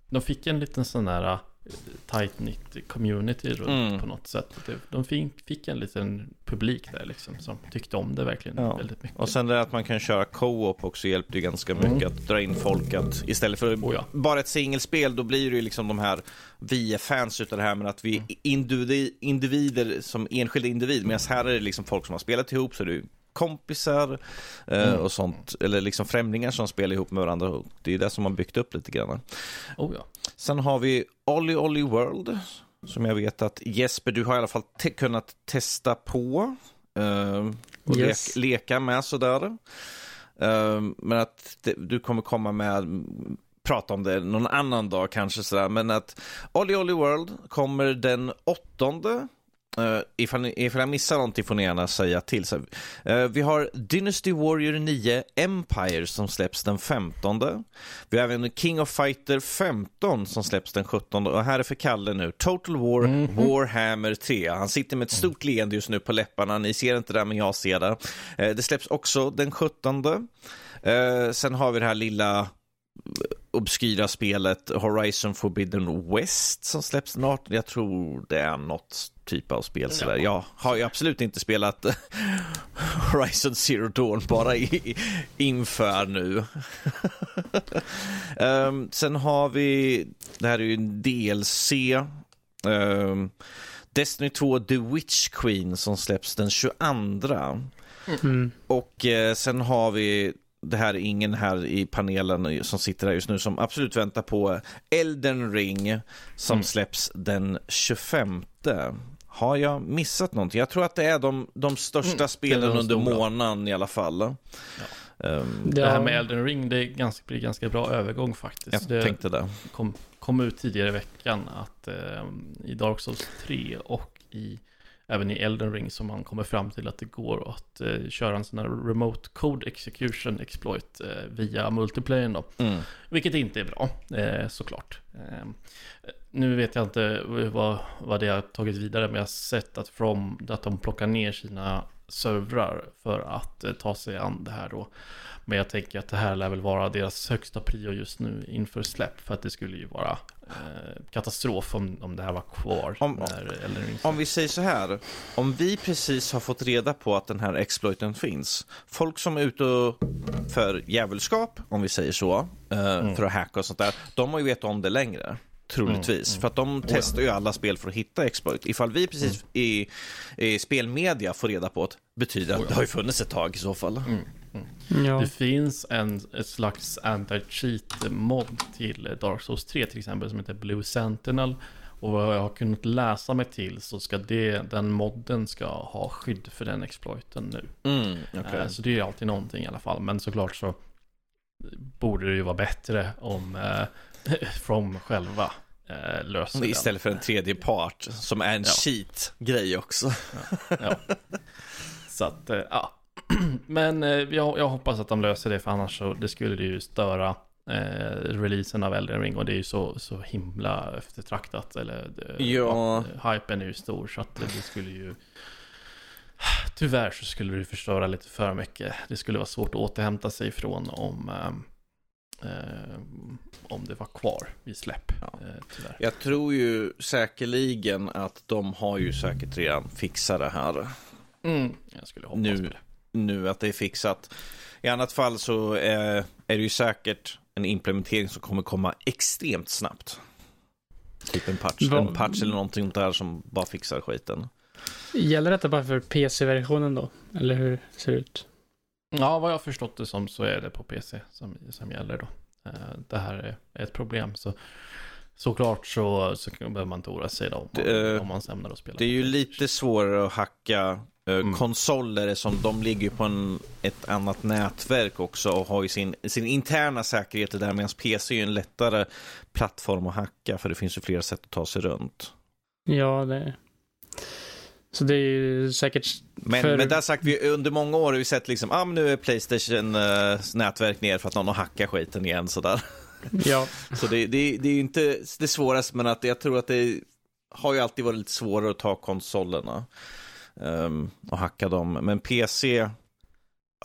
de fick en liten sån där eh, tight knit community runt Mm. på något sätt. De fick, en liten publik där liksom som tyckte om det verkligen Ja. väldigt mycket. Och sen det att man kan köra co-op också hjälpte ju ganska mycket att dra in folk att istället för Oh ja. bara ett singelspel då blir det ju liksom de här vi är fans utav det här men att vi är individer, individer som enskilda individ medan här är det liksom folk som har spelat ihop så det är kompisar eh, och sånt eller liksom främlingar som spelar ihop med varandra det är det som har byggt upp lite grann. Oh ja. Sen har vi Olly Olly World som jag vet att Jesper du har i alla fall te- kunnat testa på eh, och Yes. lek- leka med sådär. Eh, men att det, du kommer komma med prata om det någon annan dag kanske sådär men att Olly Olly World kommer den åttonde Uh, ifall, ni, ifall jag missar någonting får ni gärna säga till. Så, eh, vi har Dynasty Warrior 9 Empire som släpps den 15. Vi har även King of Fighter 15 som släpps den 17. Och här är för Kalle nu. Total War Warhammer 3. Han sitter med ett stort leende just nu på läpparna. Ni ser inte det men jag ser det. Eh, det släpps också den 17. Eh, sen har vi det här lilla obskyra spelet Horizon Forbidden West som släpps 18. Jag tror det är något typ av spel sådär. Jag har ju absolut inte spelat Horizon Zero Dawn bara i, inför nu. Ehm, sen har vi, det här är ju en DLC. ehm, Destiny 2 The Witch Queen som släpps den 22. Mm. Och eh, sen har vi, det här är ingen här i panelen som sitter här just nu som absolut väntar på Elden Ring som Mm. släpps den 25. Har jag missat någonting? Jag tror att det är de, de största Mm, spelen de under månaden i alla fall. Ehm, Det här med Elden Ring, det är ganska, blir ganska bra övergång faktiskt. jag det tänkte det. kom, kom ut tidigare i veckan att eh, i Dark Souls 3 och i även i Elden Ring som man kommer fram till att det går att eh, köra en sån här remote code execution exploit eh, via multiplayer då. Mm. Vilket inte är bra, eh, såklart. Eh, nu vet jag inte vad, vad det har tagit vidare, men jag har sett att From, att de plockar ner sina servrar för att eh, ta sig an det här då. Men jag tänker att det här lär väl vara deras högsta prio just nu inför släpp, för att det skulle ju vara katastrof om, om det här var kvar. Om- när Om vi säger så här, om vi precis har fått reda på att den här exploiten finns, folk som är ute och för djävulskap, om vi säger så, eh, för att hacka och sånt där, de har ju vetat om det längre. Troligtvis, för att de testar ju alla spel för att hitta exploit. Ifall vi precis i, i spelmedia får reda på det, betyder att det har ju funnits ett tag i så fall. Ja. Det finns en ett slags anti-cheat-mod till Dark Souls 3 till exempel som heter Blue Sentinel. Och vad jag har kunnat läsa mig till så ska det, den modden ska ha skydd för den exploiten nu. Mm. Eh, Så det är alltid någonting i alla fall. Men såklart så borde det ju vara bättre om eh, From själva eh, löser den. Istället för en tredje part som är en Ja. cheat-grej också. Ja. Så att, eh, ja. Men eh, jag, jag hoppas att de löser det, för annars så det skulle det ju störa eh, releasen av Elden Ring och det är ju så, så himla eftertraktat. Eller, eh, Ja. ja, hypen är ju stor så att det, skulle ju... Tyvärr så skulle det förstöra lite för mycket. Det skulle vara svårt att återhämta sig ifrån om, eh, eh, om det var kvar vid släpp. Ja. Eh. Jag tror ju säkerligen att de har ju säkert redan fixat det här. Mm, jag skulle hoppas Nu. på det. Nu att det är fixat. I annat fall så är, är det ju säkert en implementering som kommer komma extremt snabbt. Typ en patch, en patch eller någonting där som bara fixar skiten. Gäller detta bara för PC-versionen då? Eller hur ser det ut? Ja, vad jag har förstått det som så är det på PC som, som gäller då. Eh, Det här är ett problem. Så såklart så, så behöver man inte oroa sig då om man, Det, eh, om man ämnar att spela. Det är ju lite svårare att hacka eh, Mm. konsoler som de ligger på en, ett annat nätverk också och har ju sin, sin interna säkerhet där medan PC är en lättare plattform att hacka för det finns ju flera sätt att ta sig runt. Ja, det... Så det är ju säkert... Men, För- men där sagt, vi, under många år har vi sett liksom, ah, men nu är Playstation eh, nätverk ner för att någon har hackat skiten igen sådär. Ja, Så det, det, det är ju inte det svåraste, men att jag tror att det har ju alltid varit lite svårare att ta konsolerna um, och hacka dem. Men PC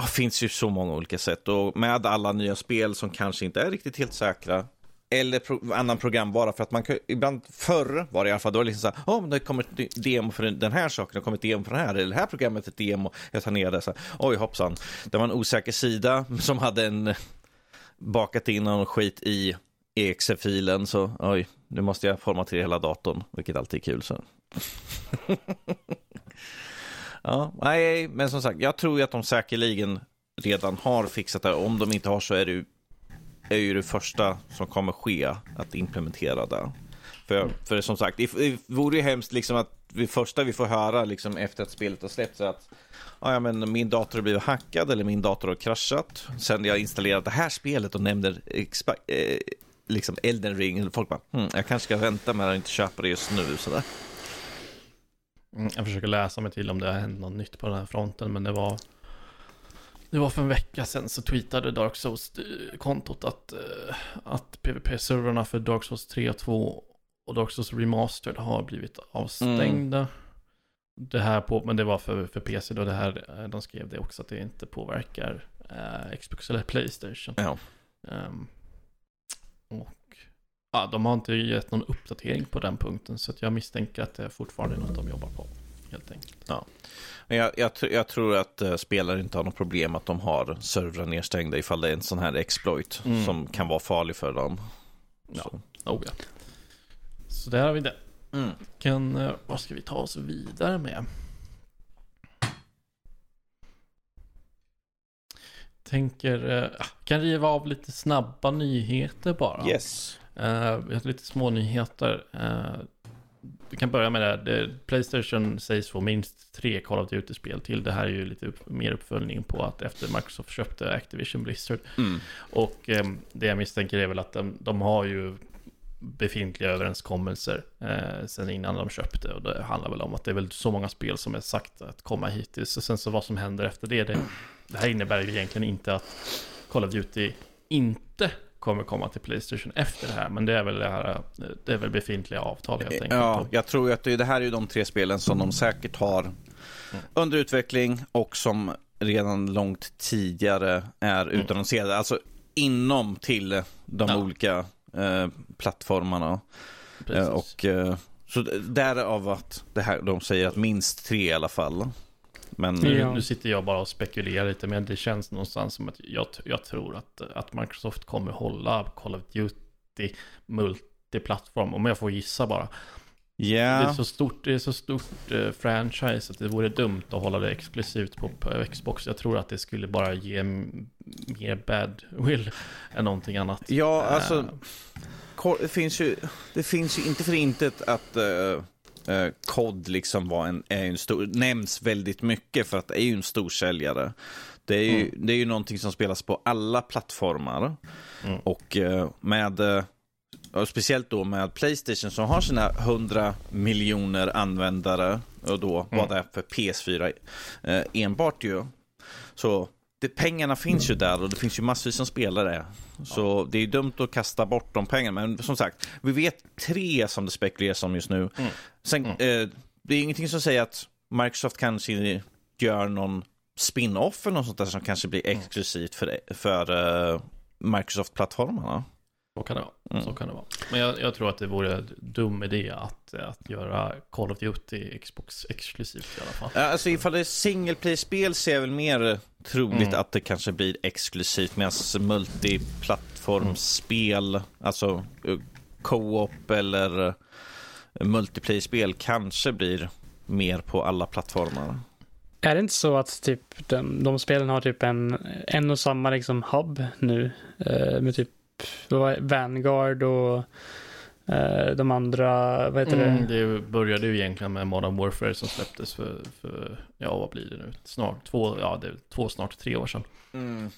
finns ju så många olika sätt och med alla nya spel som kanske inte är riktigt helt säkra eller pro annan programvara för att man kan, ibland förr var det i alla fall, då var det liksom så här, oh, men det kommer ett demo för den här saken, det kommer ett demo för den här, eller det här programmet ett demo, jag tar ner det, så här, oj hoppsan, det var en osäker sida som hade en bakat in någon skit i exe-filen, så oj, nu måste jag formatera hela datorn, vilket alltid är kul. Så. ja, nej, men som sagt, jag tror ju att de säkerligen redan har fixat det. Om de inte har så är det ju, är ju det första som kommer ske att implementera det. För, för som sagt, det, vore ju hemskt liksom att det första vi får höra liksom efter att spelet har släppts är att ah, "Ja, men min dator har blivit hackad eller min dator har kraschat. Sen jag installerat det här spelet och nämner expa, eh, liksom Elden ring, folk bara, hm, jag kanske ska vänta med att inte köpa det just nu. Sådär. Mm, Jag försöker läsa mig till om det har hänt något nytt på den här fronten, men det var... Det var för en vecka sedan så tweetade Dark Souls-kontot att, eh, att PVP-servrarna för Dark Souls 3 och 2 och Dark Souls Remastered har blivit avstängda. Det här på, men det var för, för PC då, det här, eh, de skrev det också att det inte påverkar eh, Xbox eller Playstation. Ja. Ehm, och ja, de har inte gett någon uppdatering på den punkten, så jag misstänker att det är fortfarande något de jobbar på, helt enkelt. Men jag, jag, jag tror att uh, spelare inte har något problem att de har servrar nedstängda ifall det är en sån här exploit Mm. som kan vara farlig för dem. Ja. Så. Oh, ja. Så där har vi det. Mm. Kan, eh, vad ska vi ta oss vidare med? Tänker, eh, kan riva av lite snabba nyheter bara. Yes. Eh, vi har lite små nyheter. Eh, vi kan börja med det. här. det. Playstation sägs få minst tre Call of Duty-spel till. Det här är ju lite upp, mer uppföljning på att efter Microsoft köpte Activision Blizzard. Mm. Och eh, det jag misstänker är väl att de, de har ju befintliga överenskommelser eh, sen innan de köpte. Och det handlar väl om att det är väl så många spel som är sagt att komma hittills. Och sen så vad som händer efter det, det, det här innebär ju egentligen inte att Call of Duty inte kommer komma till Playstation efter det här. Men det är väl, det här, det är väl befintliga avtal helt enkelt. Ja, jag tror att det, det här är de tre spelen som de säkert har under utveckling och som redan långt tidigare är Mm. utannonserade. Alltså inom till de Ja. olika eh, plattformarna. Precis. Eh, och, eh, så därav att det här, de säger att minst tre i alla fall. Men Nu, Ja. nu sitter jag bara och spekulerar lite, men det känns någonstans som att jag, jag tror att, att Microsoft kommer hålla Call of Duty multiplattform, om jag får gissa bara. Det är så stort, det är så stort eh, franchise att det vore dumt att hålla det exklusivt på, på Xbox. Jag tror att det skulle bara ge mer badwill än någonting annat. ja, Eh, alltså ko- det finns ju, det finns ju inte för intet att eh, eh, COD liksom var en, är en stor, nämns väldigt mycket för att det är ju en stor säljare. Det är ju, det är ju någonting som spelas på alla plattformar. Mm. Och eh, med, eh, och speciellt då med Playstation som har sina 100 miljoner användare och då Mm. vad det är för PS4 eh, enbart ju. Så det, pengarna finns ju där och det finns ju massvis som spelar det. Så det är dumt att kasta bort de pengarna. Men som sagt, vi vet tre som det spekuleras om just nu. Mm. Sen, Mm. eh, det är ingenting som säger att Microsoft kanske gör någon spin-off eller något sånt där som kanske blir Mm. exklusivt för, för eh, Microsoft-plattformarna. Så kan det vara. Mm. Så kan det vara. Men jag, jag tror att det vore en dum idé att, att göra Call of Duty Xbox exklusivt i alla fall. Ja, Alltså ifall det är single play-spel ser jag väl mer troligt Mm. att det kanske blir exklusivt medan multiplattformsspel, alltså eh, co-op eller eh, multiplayer-spel kanske blir mer på alla plattformar. Är det inte så att typ de, de spelen har typ en, en och samma liksom hub nu? Eh, med typ var Vanguard och eh, de andra, vad heter Mm, det? det började ju egentligen med Modern Warfare som släpptes för, för ja vad blir det nu? Snart två, ja det är två, snart tre år sedan.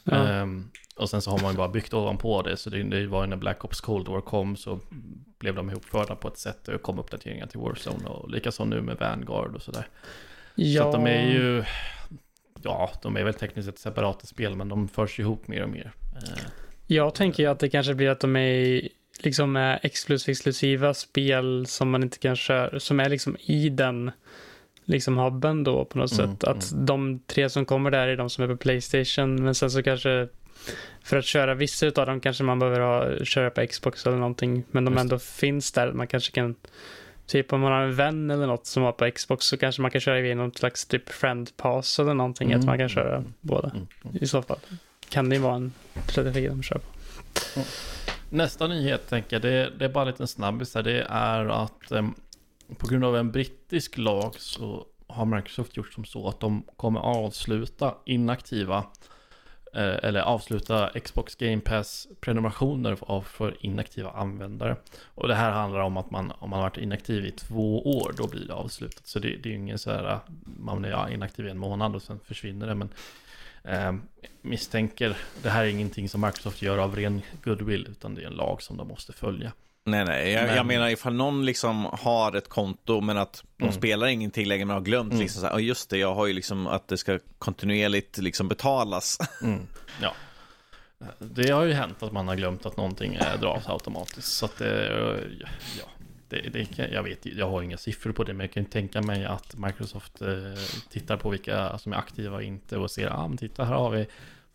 Ja. Ehm, och sen så har man ju bara byggt ovanpå det, så det, det var ju när Black Ops Cold War kom så blev de ihopförda på ett sätt och kom uppdateringar till Warzone och likaså nu med Vanguard och sådär. Så att de är ju, ja de är väl tekniskt sett separata spel men de förs ihop mer och mer. Jag tänker ju att det kanske blir att de är liksom är exklus- exklusiva spel som man inte kan köra, som är liksom i den liksom hubben då på något Mm, sätt. Att de tre som kommer där är de som är på Playstation, men sen så kanske för att köra vissa av dem kanske man behöver ha, köra på Xbox eller någonting, men de Just ändå finns där. Man kanske kan, typ om man har en vän eller något som har på Xbox så kanske man kan köra igenom något slags typ friend pass eller någonting, Mm, att man kan köra mm, båda. mm, mm. I så fall kan det ju vara en strategi de kör på. Nästa nyhet tänker jag, det, det är bara en liten snabbis här. Det är att eh, på grund av en brittisk lag så har Microsoft gjort som så att de kommer avsluta inaktiva eh, eller avsluta Xbox Game Pass prenumerationer av för inaktiva användare. Och det här handlar om att man, om man har varit inaktiv i två år, då blir det avslutat. Så det, det är ju ingen så här, eh, man är ja, inaktiv i en månad och sen försvinner det. Men eh, misstänker, det här är ingenting som Microsoft gör av ren goodwill, utan det är en lag som de måste följa. Nej, nej, jag, Men- jag menar ifall någon liksom har ett konto men att de Mm. spelar ingenting längre men har glömt Mm. liksom så här, "Ja, just det, jag har ju liksom att det ska kontinuerligt liksom betalas. Mm, ja. Det har ju hänt att man har glömt att någonting eh, dras automatiskt. Så att det, eh, ja, det, det jag vet jag har inga siffror på det, men jag kan tänka mig att Microsoft eh, tittar på vilka som är aktiva och inte och ser, ah, men titta här har vi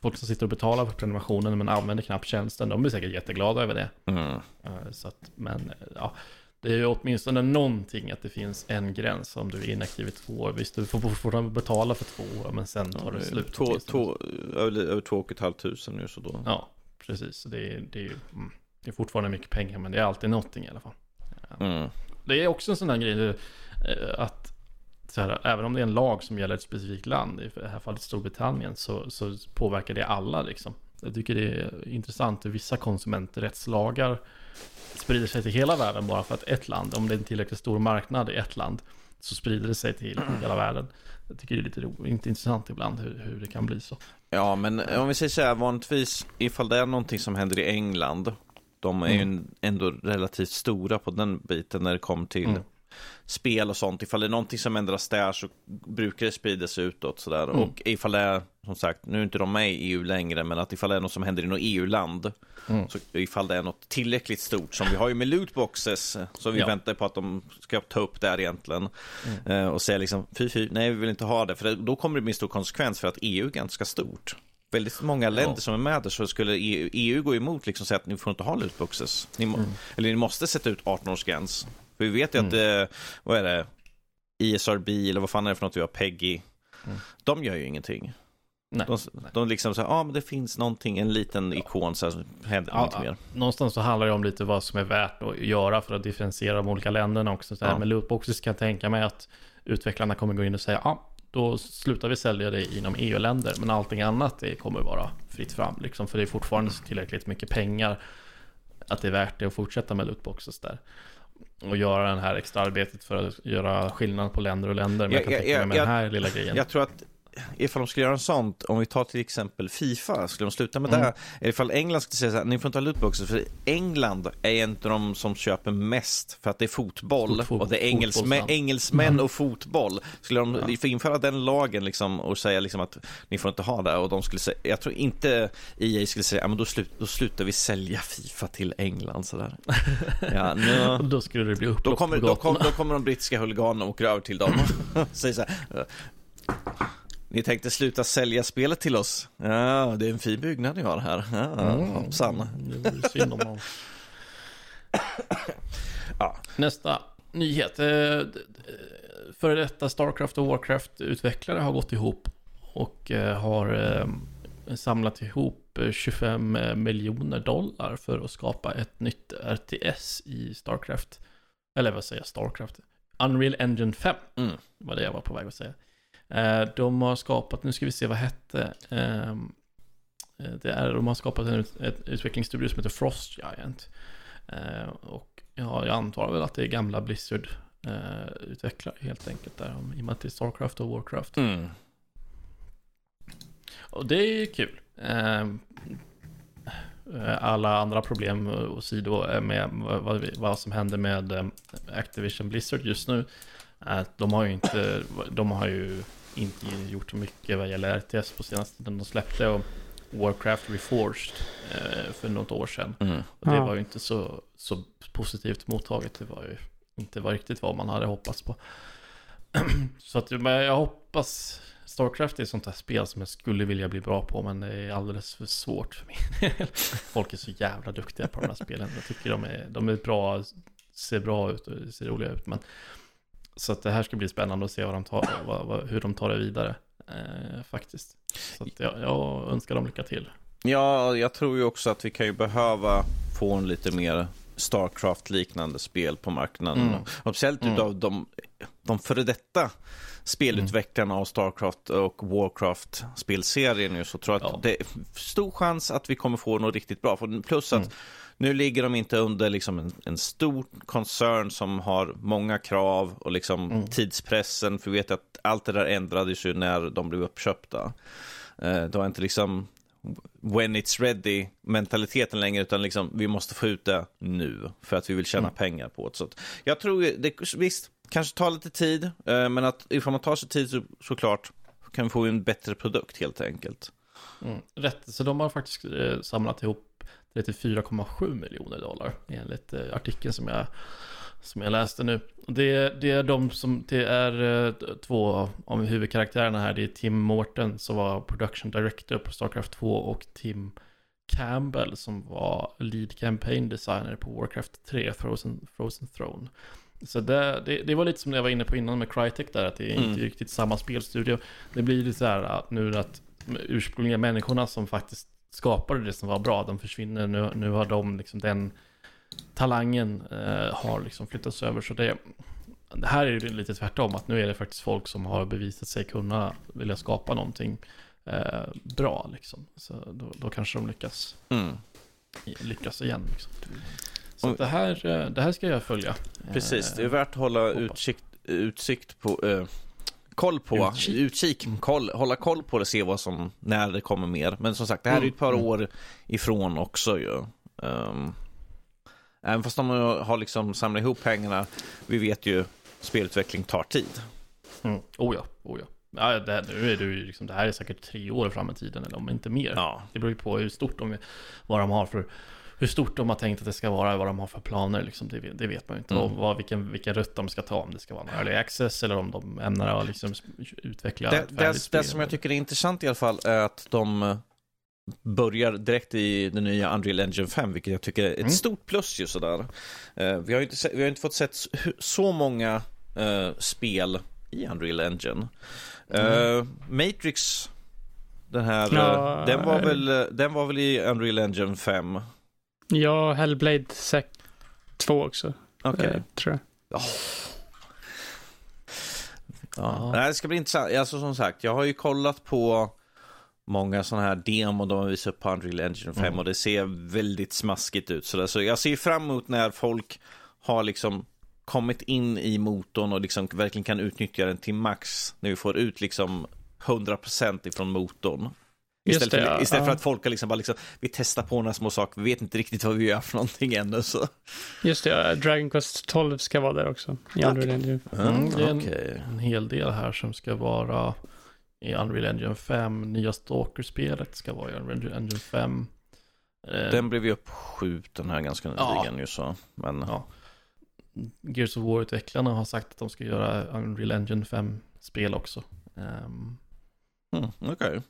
folk som sitter och betalar för prenumerationen men använder knappt tjänsten. De blir säkert jätteglada över det. Mm. Eh, Så att, men eh, ja, det är ju åtminstone någonting att det finns en gräns om du är inaktiv i två år. Visst, du får fortfarande betala för två år, men sen tar det slut. Två, två, över, två och ett halvt tusen nu så då. Ja, precis. Det är, det, är, mm, det är fortfarande mycket pengar, men det är alltid någonting i alla fall. Mm. Det är också en sån här grej eh, att här, även om det är en lag som gäller ett specifikt land, i det här fallet Storbritannien, så, så påverkar det alla liksom. Jag tycker det är intressant hur vissa konsumenträttslagar sprider sig till hela världen bara för att ett land, om det är en tillräckligt stor marknad i ett land, så sprider det sig till hela världen. Jag tycker det är lite inte intressant ibland hur, hur det kan bli så. Ja, men om vi säger så här, vanligtvis ifall det är någonting som händer i England De är ju ändå relativt stora på den biten när det kommer till Mm. spel och sånt. Ifall det är någonting som ändras där så brukar det sprida sig utåt sådär. Mm. Och ifall det är, som sagt, nu är inte de med i EU längre, men att ifall det är något som händer i något EU-land, Mm. så ifall det är något tillräckligt stort, som vi har ju med lootboxes, som vi Ja. väntar på att de ska ta upp där egentligen. Mm. Eh, och säga liksom, fy fy, nej vi vill inte ha det, för då kommer det bli en stor konsekvens för att EU är ganska stort. Väldigt många länder som är med där, så skulle EU, EU gå emot liksom säga att ni får inte ha lootboxes. Ni må, Mm. Eller ni måste sätta ut 18-årsgräns. För vi vet ju att, eh, vad är det, ISRB eller vad fan är det för något vi har, Peggy. Mm. De gör ju ingenting. Nej. De, de liksom säger, ja ah, men det finns någonting, en liten ikon så här, händer Ja, inte mer. Någonstans så handlar det om lite vad som är värt att göra för att differentiera de olika länderna också. Så här, Ja. Med lootboxes kan jag tänka mig att utvecklarna kommer gå in och säga ja, då slutar vi sälja det inom EU-länder. Men allting annat det kommer vara fritt fram. Liksom, för det är fortfarande tillräckligt mycket pengar att det är värt det att fortsätta med lootboxes där. Och göra det här extra arbetet för att göra skillnad på länder och länder. Men jag, Ja, kan tänka mig med ja. den här lilla grejen. Jag tror att ifall de skulle göra en sånt, om vi tar till exempel Fifa, skulle de sluta med Mm. det? Ifall England skulle säga så här, ni får inte ha lootboxes, för England är inte de som köper mest för att det är fotboll Fot- fot- och det är engelsmän, engelsmän och fotboll. Skulle de Ja. få införa den lagen liksom och säga liksom att ni får inte ha det och de skulle säga, jag tror inte EA skulle säga, ja men då, slut, då slutar vi sälja Fifa till England sådär. Ja, nu... Då skulle det bli upplopp Då kommer, på då, gatorna. kom, då kommer de brittiska huliganerna och åker över till dem och säger så här. Ni tänkte sluta sälja spelet till oss? Ja, det är en fin byggnad ni har här. Ja, Mm. hoppsan. Det vore synd om dem. Ja. Nästa nyhet. Eh, Före detta Starcraft och Warcraft-utvecklare har gått ihop och eh, har eh, samlat ihop eh, 25 miljoner dollar för att skapa ett nytt RTS i Starcraft. Eller vad säger jag, Starcraft? Unreal Engine 5 Mm. var det jag var på väg att säga. Eh, De har skapat, nu ska vi se vad hette. ehm, eh, Det är, de har skapat en ett utvecklingsstudio som heter Frost Giant. Eh, Och ja, jag antar väl att det är gamla Blizzard-utvecklare helt enkelt där. I och med att det är Starcraft och Warcraft. Mm. Och det är kul. Ehm, eh, Alla andra problem och sidor med vad- vad, som händer med Activision Blizzard just nu. Att De har ju inte, de har ju inte gjort så mycket vad gäller RTS på senaste tiden. De släppte och Warcraft Reforged eh, för något år sedan. Mm. Och det Ja. var ju inte så, så positivt mottaget. Det var ju inte var riktigt vad man hade hoppats på. så att men jag hoppas Starcraft är ett sånt här spel som jag skulle vilja bli bra på men det är alldeles för svårt för min del. Folk är så jävla duktiga på de här spelen. Jag tycker de är, de är bra, ser bra ut och ser roliga ut. Men, så att det här ska bli spännande att se vad de tar, vad, vad, hur de tar det vidare. Eh, faktiskt. Så jag, jag önskar dem lycka till. Ja, jag tror ju också att vi kan ju behöva få en lite mer Starcraft-liknande spel på marknaden. Mm. Speciellt Mm. utav de, de före detta spelutvecklarna av Starcraft och Warcraft-spelserien nu så tror jag att Ja. det är stor chans att vi kommer få något riktigt bra. Plus att Mm. Nu ligger de inte under liksom en, en stor koncern som har många krav och liksom Mm. tidspressen. För vi vet att allt det där ändrades ju när de blev uppköpta. Eh, det var inte liksom when it's ready mentaliteten längre utan liksom vi måste få ut det nu för att vi vill tjäna Mm. pengar på det. Så jag tror det visst, kanske tar lite tid eh, men att ifall man tar sig tid så, såklart kan vi få en bättre produkt helt enkelt. Mm, rätt, så de har faktiskt eh, samlat ihop 34,7 miljoner dollar enligt eh, artikeln som jag, som jag läste nu. Det, det är de som, det är eh, två av huvudkaraktärerna här. Det är Tim Morton som var production director på Starcraft 2 och Tim Campbell som var lead campaign designer på Warcraft 3, Frozen, Frozen Throne. Så det, det, det var lite som jag var inne på innan med Crytek där, att det är Mm. inte riktigt samma spelstudio. Det blir lite så här att nu att de ursprungliga människorna som faktiskt skapade det som var bra, de försvinner. Nu, nu har de liksom den talangen eh, har liksom flyttats över. Så det, det här är ju lite tvärtom, att nu är det faktiskt folk som har bevisat sig kunna vilja skapa någonting eh, bra liksom. Så då, då kanske de lyckas, Mm. lyckas igen. Liksom. Så Om- det, här, eh, det här ska jag följa. Precis, det är Eh, värt att hålla utsikt, utsikt på, eh, koll på, Utkik. utkik, koll, hålla koll på det, se vad som, när det kommer mer. Men som sagt, det här är ju ett par Mm, mm. år ifrån också ju. Ehm, Även fast de har liksom samlat ihop pengarna, vi vet ju, spelutveckling tar tid. Mm. Oh ja, oh ja. ja det, nu är det, ju liksom, det här är säkert tre år fram i tiden, eller om inte mer. Ja. Det beror ju på hur stort de, vad de har för hur stort de har tänkt att det ska vara, vad de har för planer, liksom, det, det vet man ju inte. Mm. Och vad, vilken, vilken rutt de ska ta, om det ska vara en early access eller om de ämnar att liksom utveckla Det, ett det, det som jag tycker är intressant i alla fall är att de eh, börjar direkt i den nya Unreal Engine 5, vilket jag tycker är ett Mm. stort plus ju sådär. Eh, vi, har ju inte, vi har inte fått sett så många eh, spel i Unreal Engine. Eh, Matrix, den här, Ja, den, var väl, den var väl i Unreal Engine 5? Ja, Hellblade Sec 2 också, Okej. eh, tror jag. Ja. Nej, Det ska bli intressant. Alltså som sagt, jag har ju kollat på många sådana här demo de har visat upp på Unreal Engine 5 Mm. och det ser väldigt smaskigt ut. Så, där. så jag ser fram emot när folk har liksom kommit in i motorn och liksom verkligen kan utnyttja den till max. När vi får ut liksom 100% ifrån motorn. Istället, det, för, ja. istället för Ja. att folk har liksom bara liksom, vi testar på några små saker, vi vet inte riktigt vad vi gör för någonting ännu. Så. Just det, ja, Dragon Quest 12 ska vara där också. I Unreal Engine. Mm, det är en- okej. en hel del här som ska vara i Unreal Engine 5. Nya Stalker-spelet ska vara i Unreal Engine 5. Eh, Den blev ju uppskjuten här ganska Ja. nyligen ju så. Men Ja. Gears of War-utvecklarna har sagt att de ska göra Unreal Engine 5-spel också. Um, mm, okej.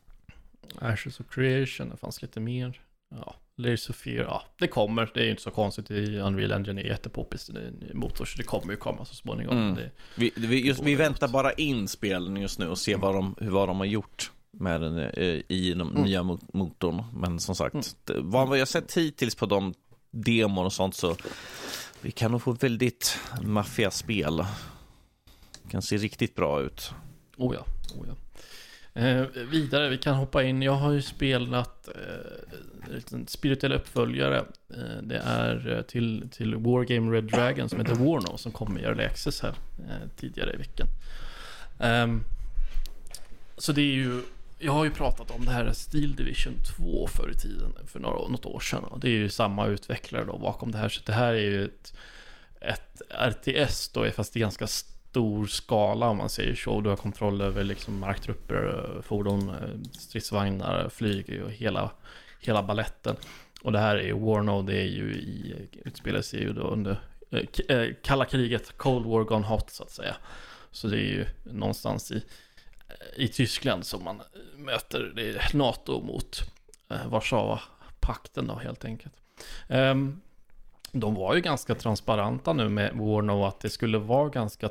Ashes of Creation, det fanns lite mer. Ja, Layers of Fear, ja, det kommer. Det är ju inte så konstigt. i Unreal Engine är jättepoppis. Det motor, så det kommer ju komma så småningom. Mm. Det, Vi, vi, just, vi väntar bara in spelen just nu och ser vad de, hur, vad de har gjort med den eh, i den Mm. nya mo- motorn. Men som sagt, Mm. det, vad har sett hittills på de demon och sånt så vi kan nog få väldigt maffiga spel. Kan se riktigt bra ut. Oh ja, oh ja. Eh, vidare, vi kan hoppa in. Jag har ju spelat eh, en spirituell uppföljare. Eh, det är eh, till, till Wargame Red Dragon som heter Warno som kommer i Early Access här eh, tidigare i veckan. Ehm, så det är ju, jag har ju pratat om det här Steel Division 2 förr i tiden, för några, något år sedan. Och det är ju samma utvecklare då bakom det här. Så det här är ju ett, ett RTS då, fast det är ganska stor skala om man säger så. Du har kontroll över liksom marktrupper, fordon, eh, stridsvagnar, flyg och hela, hela balletten. Och det här är ju Warno, det är ju i, utspelar sig ju då under eh, eh, kalla kriget, Cold War Gone Hot så att säga. Så det är ju någonstans i, i Tyskland som man möter det är NATO mot eh, Warszawa-pakten då helt enkelt. Um, de var ju ganska transparenta nu med Warno att det skulle vara ganska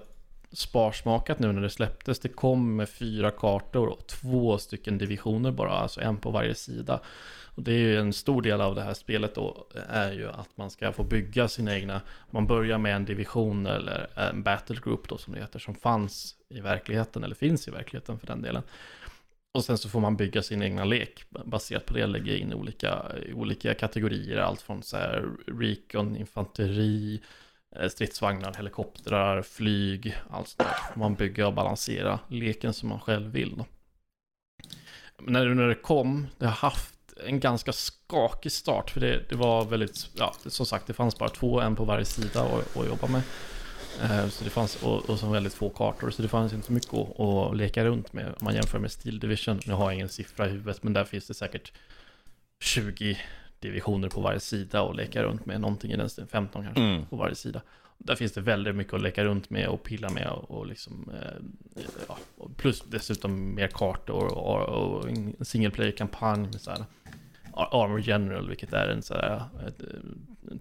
sparsmakat nu när det släpptes. Det kom med fyra kartor och två stycken divisioner bara, alltså en på varje sida. Och det är ju en stor del av det här spelet då, är ju att man ska få bygga sina egna, man börjar med en division eller en battle group då som det heter, som fanns i verkligheten, eller finns i verkligheten för den delen. Och sen så får man bygga sin egna lek baserat på det, lägga in olika, olika kategorier, allt från så här recon, infanteri, eh, Eh, stridsvagnar, helikoptrar, flyg, allt sånt där. Man bygger och balanserar leken som man själv vill då. Men när, när det kom, det har haft en ganska skakig start, för det, det var väldigt, ja, som sagt, det fanns bara två, en på varje sida att, att jobba med. Eh, Så det fanns, och, och så väldigt få kartor, så det fanns inte så mycket att, att leka runt med om man jämför med Steel Division. Nu har jag ingen siffra i huvudet, men där finns det säkert 20 divisioner på varje sida och leka runt med, någonting i den stilen, 15 kanske Mm. på varje sida. Där finns det väldigt mycket att leka runt med och pilla med och, liksom, eh, ja, plus dessutom mer kartor och, och, och en single player-kampanj med så här Ar- Armor General, vilket är en så här eh,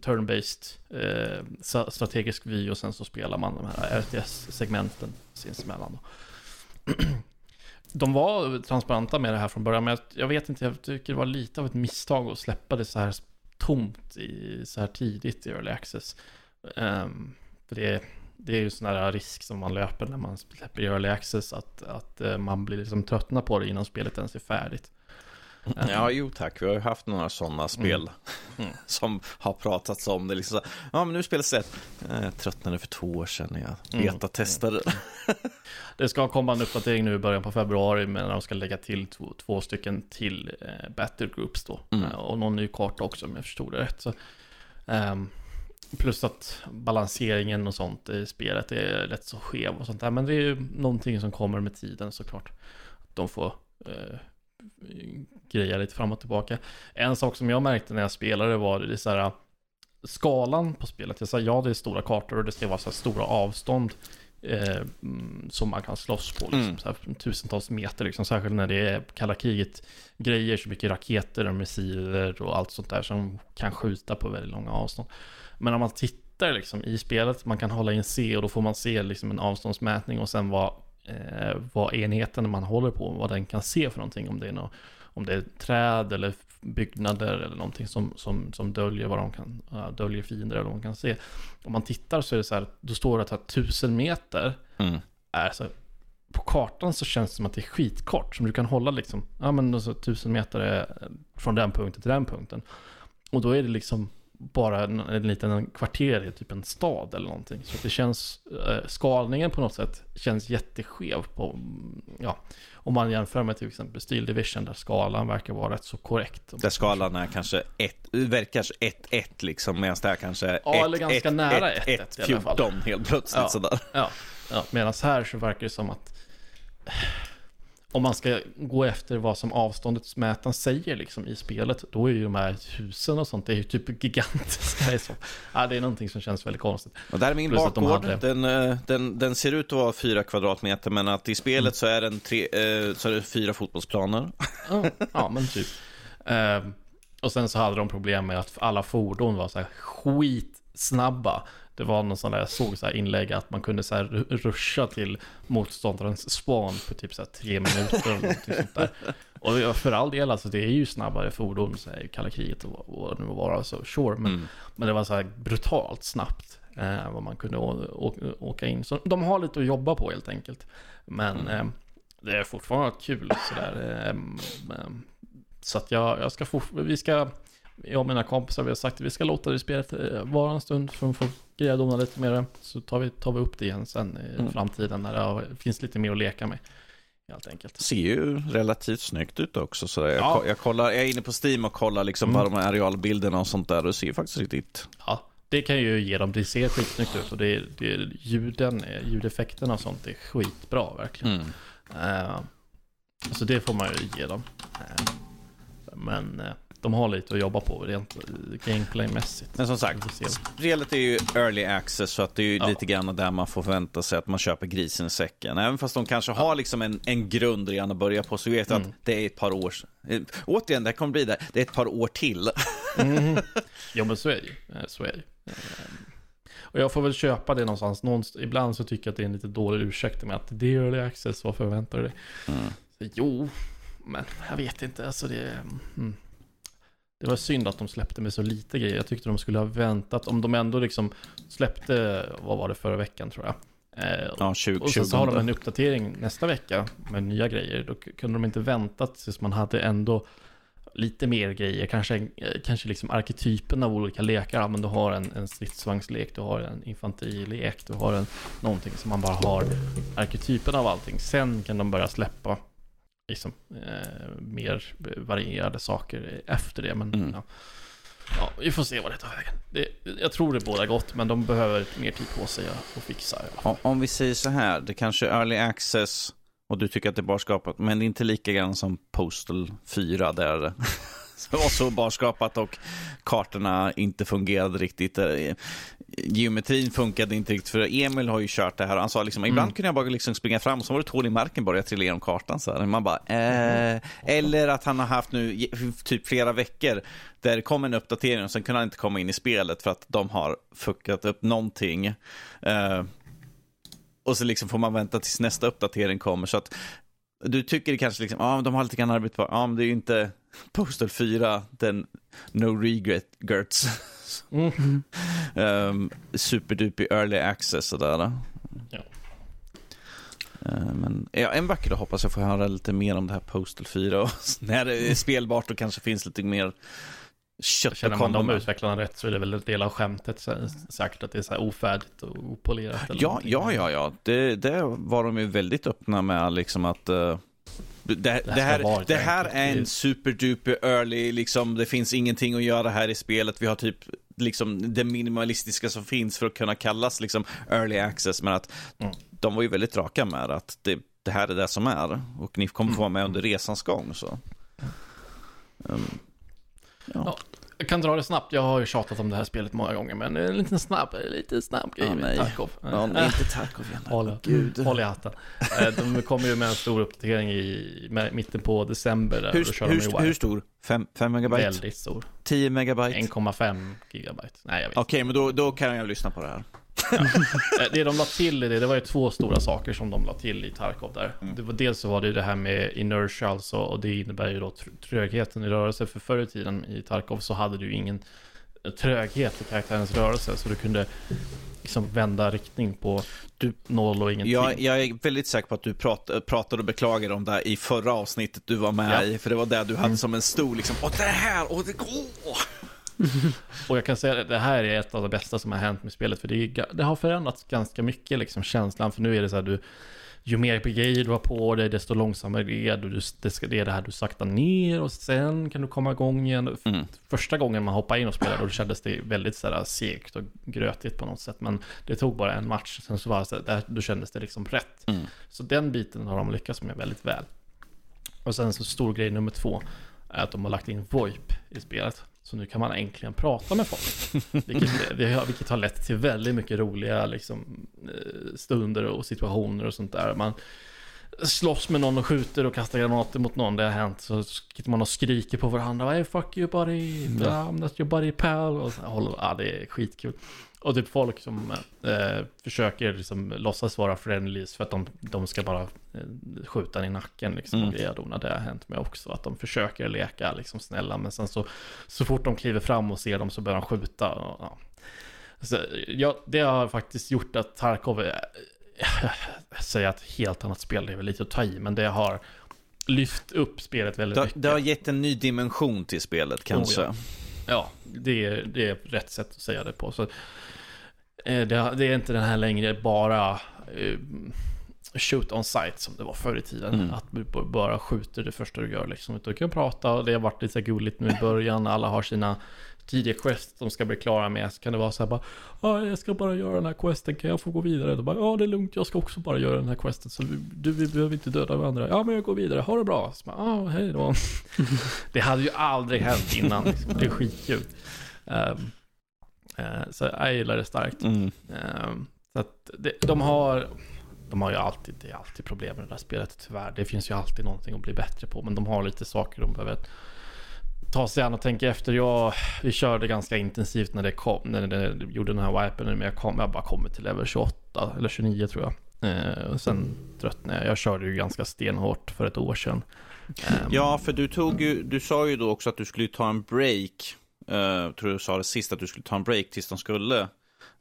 turn-based eh, strategisk vy och sen så spelar man de här RTS-segmenten sinsemellan. De var transparenta med det här från början, men jag, jag vet inte, jag tycker det var lite av ett misstag att släppa det så här tomt i, så här tidigt i Early Access. Um, för det, det är ju sån här risk som man löper när man släpper Early Access, att, att eh, man blir liksom tröttna på det innan spelet ens är färdigt. Ja, jo tack. Vi har ju haft några sådana spel Mm. som har pratats om det. Liksom så, ja, men nu spelas det. Jag tröttnade för två år sedan när jag Mm. betatestade. Det ska komma en uppdatering nu i början på februari, men de ska lägga till två, två stycken till eh, Battle Groups då. Mm. Eh, och någon ny karta också om jag förstod det rätt. Så, ehm, plus att balanseringen och sånt i spelet är rätt så skev och sånt där. Men det är ju någonting som kommer med tiden såklart. Att de får eh, greja lite fram och tillbaka. En sak som jag märkte när jag spelade var det så här skalan på spelet. Jag sa ja, det är stora kartor och det ska vara så stora avstånd eh, mm, som man kan slåss på. Liksom, Mm. så här, tusentals meter, liksom, särskilt när det är kalla kriget grejer, så mycket raketer och missiler och allt sånt där som kan skjuta på väldigt långa avstånd. Men om man tittar liksom, i spelet, man kan hålla in C och då får man se liksom, en avståndsmätning och sen vad, eh, vad enheten man håller på, vad den kan se för någonting. Om det är, nå om det är träd eller byggnader eller någonting som, som, som döljer vad de kan, döljer fiender eller vad de kan se. Om man tittar så är det så här, då står det att tusen meter Mm. är så på kartan så känns det som att det är skitkort som du kan hålla liksom. Ja men alltså tusen meter är från den punkten till den punkten. Och då är det liksom bara en, en liten kvarter i typ en stad eller någonting. Så det känns, eh, skalningen på något sätt känns jätteskev på, ja, om man jämför med till exempel Steel Division där skalan verkar vara rätt så korrekt. Där skalan är kanske 1, verkar 1-1 liksom, medan det här kanske är Ja, eller ganska nära 1-1 i alla fall. 14 helt plötsligt Ja. sådär. Ja, ja medan här så verkar det som att om man ska gå efter vad som avståndsmätaren säger liksom i spelet, då är ju de här husen och sånt, det är ju typ gigantiska. i Så. Ja, det är någonting som känns väldigt konstigt. Och där är min Plus att de bakgård. hade- Den, eh, den, den ser ut att vara 4 kvadratmeter, men att i spelet Mm. så, är den tre, eh, så är det fyra fotbollsplaner. Ja, ja men typ. Ehm, och sen så hade de problem med att alla fordon var så här skitsnabba. Det var någon sån där, jag såg så här inlägg att man kunde så här ru- ruscha till motståndarens span på typ så här tre minuter eller någonting sånt där. Och för all del, alltså det är ju snabbare fordon, så här, i kalla kriget och vad- det nu var, så sure. Men, Mm. men det var så här brutalt snabbt eh, vad man kunde åka in. Så de har lite att jobba på helt enkelt. Men eh, det är fortfarande kul sådär. Eh, eh, så att jag, jag ska vi ska, jag och mina kompisar vi har sagt att vi ska låta det spelet eh, vara en stund för att få greja dona lite mer. Så tar vi, tar vi upp det igen sen i Mm. framtiden när det har- finns lite mer att leka med. Helt enkelt. Ser ju relativt snyggt ut också. Så jag, Ja. jag, kollar, jag är inne på Steam och kollar liksom Mm. på de här arealbilderna och sånt där. Och det ser ju faktiskt riktigt... Ja, det kan ju ge dem, det ser skitsnyggt ut och det, det, ljuden, eh, ljudeffekterna och sånt är skitbra verkligen. Mm. Eh, så det får man ju ge dem. Eh, men eh, de har lite att jobba på rent gameplaymässigt. Men som sagt, spelet är ju early access så att det är ju Ja. lite grann där man får förvänta sig att man köper grisen i säcken. Även fast de kanske har liksom en, en grund redan att börja på så vet jag Mm. att det är ett par år. eh, Återigen, det här kommer bli det. Det är ett par år till. Mm. Jo men så är det ju. Eh, Så är det ju. Eh, Och jag får väl köpa det någonstans. någonstans. Ibland så tycker jag att det är en lite dålig ursäkt med att det är early access, vad förväntar du dig? Mm. Så, jo, men jag vet inte. Alltså det, mm. Det var synd att de släppte med så lite grejer. Jag tyckte de skulle ha väntat. Om de ändå liksom släppte, vad var det förra veckan tror jag. Eh, Ja, 20, och sen så har de 20. en uppdatering nästa vecka med nya grejer. Då kunde de inte väntat tills man hade ändå lite mer grejer. Kanske, eh, kanske liksom arketypen av olika lekar. Ja, men du har en, en stridsvagnslek, du har en infanterilek, du har en, någonting som man bara har arketypen av allting. Sen kan de börja släppa liksom, eh, mer varierade saker efter det. Men Mm. ja. ja, vi får se vad det tar vägen. Det, jag tror det båda gott, men de behöver mer tid på sig att fixa. Om- Om vi säger så här, det kanske är early access och du tycker att det är barskapat, men det är inte lika grann som Postal 4 där det var så barskapat och kartorna inte fungerade riktigt. Geometrin funkade inte riktigt, för Emil har ju kört det här. Han sa liksom, ibland Mm. kunde jag bara liksom springa fram och så var det ett hål i marken bara jag trillade igenom kartan. Så här. Man bara, eh. Eller att han har haft nu typ flera veckor där det kom en uppdatering och sen kunde han inte komma in i spelet för att de har fuckat upp någonting. Eh, och så liksom får man vänta tills nästa uppdatering kommer. Så att du tycker kanske liksom, ja, de har lite grann arbete på, ja, men det är ju inte Postal 4, den No Regrets. Mm. um, superduper early access sådär. Ja. Eh, Men ja, en vacker dag hoppas jag få höra lite mer om det här Postal 4 och när det är spelbart och kanske finns lite mer kött Känner man de utvecklarna rätt så är det väl en del av skämtet så- säkert att det är så här ofärdigt och opolerat. Ja, ja, ja, ja. Det, det var de ju väldigt öppna med liksom att eh, det, det, ska här, det här är en superduper early, liksom, det finns ingenting att göra här i spelet. Vi har typ liksom det minimalistiska som finns för att kunna kallas liksom early access. Men att Mm. de var ju väldigt raka med att det, det här är det som är. Och ni kommer få vara med Mm. under resans gång. Så. Um, ja. Ja. Jag kan dra det snabbt, jag har ju tjatat om det här spelet många gånger, men en liten snabb, lite snabb grej Ja, med. Tarkov. Ja, nej, inte Tarkov igen. Håll, Gud. håll i hatten. Eh, De kommer ju med en stor uppdatering i mitten på december. Där, Hur, hur, hur stor? 5 megabyte? Väldigt stor. 10 megabyte? 1,5 gigabyte. Nej, jag vet Okej, men då, då kan jag lyssna på det här. Eh, Det de la till i det, det var ju två stora saker som de la till i Tarkov där. Mm. Det var, dels så var det ju det här med inertia alltså, och det innebär ju då tr- trögheten i rörelse. För förr i tiden i Tarkov så hade du ju ingen eh, tröghet i karaktärens rörelse, så du kunde liksom vända riktning på Du- noll och ingenting. Jag, jag är väldigt säker på att du prat, pratade och beklagade om det i förra avsnittet du var med Ja. i. För det var det du hade som en stor, liksom, åh det här, åh det går. Och jag kan säga att det här är ett av det bästa som har hänt med spelet, för det, är, det har förändrats ganska mycket, liksom känslan. För nu är det så här, du, ju mer grejer du har på dig, desto långsammare är du. det, ska, det är det här du saktar ner och sen kan du komma igång igen. Mm. Första gången man hoppade in och spelade, då kändes det väldigt så här segt och grötigt på något sätt. Men det tog bara en match, sen så var det så där, då kändes det liksom rätt. Mm. Så den biten har de lyckats med väldigt väl. Och sen så stor grej nummer två är att de har lagt in VoIP i spelet. Så nu kan man äntligen prata med folk. Vilket, vilket har lett till väldigt mycket roliga liksom, eh, stunder och situationer och sånt där. Man slåss med någon och skjuter och kastar granater mot någon. Det har hänt. Så sitter man och skriker på varandra. Hey fuck you buddy. I'm not your buddy pal. Och så, håller, ja, det är skitkul. Och typ folk som eh, försöker liksom låtsas vara friendlies för att de, de ska bara eh, skjuta en i nacken liksom Mm. och grejer. då. Det har hänt med också. Att de försöker leka liksom snälla men sen så, så fort de kliver fram och ser dem så börjar de skjuta. Och, ja. så, ja, det har faktiskt gjort att Tarkov jag säger att helt annat spel, det är väl lite att ta i, men det har lyft upp spelet väldigt Det, mycket. det har gett en ny dimension till spelet kanske. Oh, Ja, det är, det är rätt sätt att säga det på. Så, det, det är inte den här längre bara eh, shoot on sight som det var förr i tiden. Mm. Att du bara skjuter det första du gör liksom. Du kan prata och det har varit lite gulligt nu i början. Alla har sina tidiga quest de ska bli klara med. Så kan det vara så här bara, ja, jag ska bara göra den här questen, kan jag få gå vidare? Då bara, ja, det är lugnt, jag ska också bara göra den här questen. Så vi, du, vi behöver inte döda varandra. Ja, men jag går vidare, ha det bra. Så bara, ja, hej då. det hade ju aldrig hänt innan, liksom. det är skitkul. Eh, så jag gillar det starkt. Mm. Ehm, så att det, de har, de har ju alltid, det är alltid problem med det där spelet tyvärr. Det finns ju alltid någonting att bli bättre på, men de har lite saker de behöver ta sig an och tänka efter. Jag, vi körde ganska intensivt när det kom, när det gjorde den här wipen, men jag, kom, jag bara kommit till level 28 eller 29 tror jag. Eh, och sen tröttnade jag. Jag körde ju ganska stenhårt för ett år sedan. Ehm, Ja, för du, tog ju, du sa ju då också att du skulle ta en break. Uh, tror du sa det sist, att du skulle ta en break tills de skulle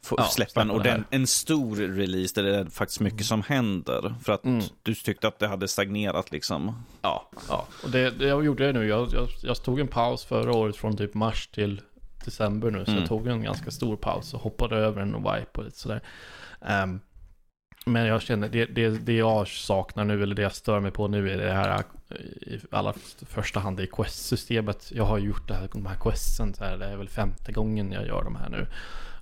få, Ja, släppa en, orden, en stor release där det är faktiskt mycket som händer. För att Mm. du tyckte att det hade stagnerat liksom. Ja, ja. och det, det jag gjorde nu, jag, jag, jag tog en paus förra året från typ mars till december nu, så Mm. jag tog en ganska stor paus och hoppade över en wipe och lite sådär. Ehm, men jag känner, det, det, det jag saknar nu, eller det jag stör mig på nu är det här i allra första hand i quest-systemet. Jag har ju gjort det här, de här questen, så här, det är väl femte gången jag gör de här nu.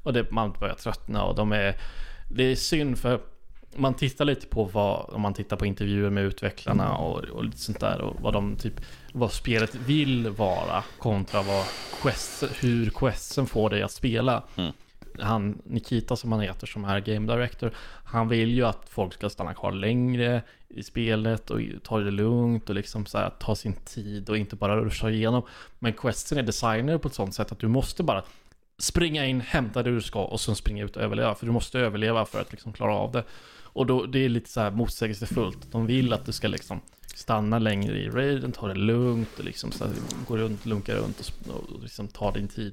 Och det, man börjar tröttna och de är, det är synd för man tittar lite på vad, om man tittar på intervjuer med utvecklarna och, och lite sånt där och vad de typ, vad spelet vill vara kontra vad quest, hur questen får dig att spela. Mm. Han, Nikita som han heter som är Game Director, han vill ju att folk ska stanna kvar längre i spelet och ta det lugnt och liksom så här, ta sin tid och inte bara ruscha igenom. Men questen är designer på ett sånt sätt att du måste bara springa in, hämta det du ska och sen springa ut och överleva. För du måste överleva för att liksom klara av det. Och då, det är lite så här motsägelsefullt. De vill att du ska liksom stanna längre i raiden, ta det lugnt och liksom så här, gå runt, lunka runt och, och liksom ta din tid.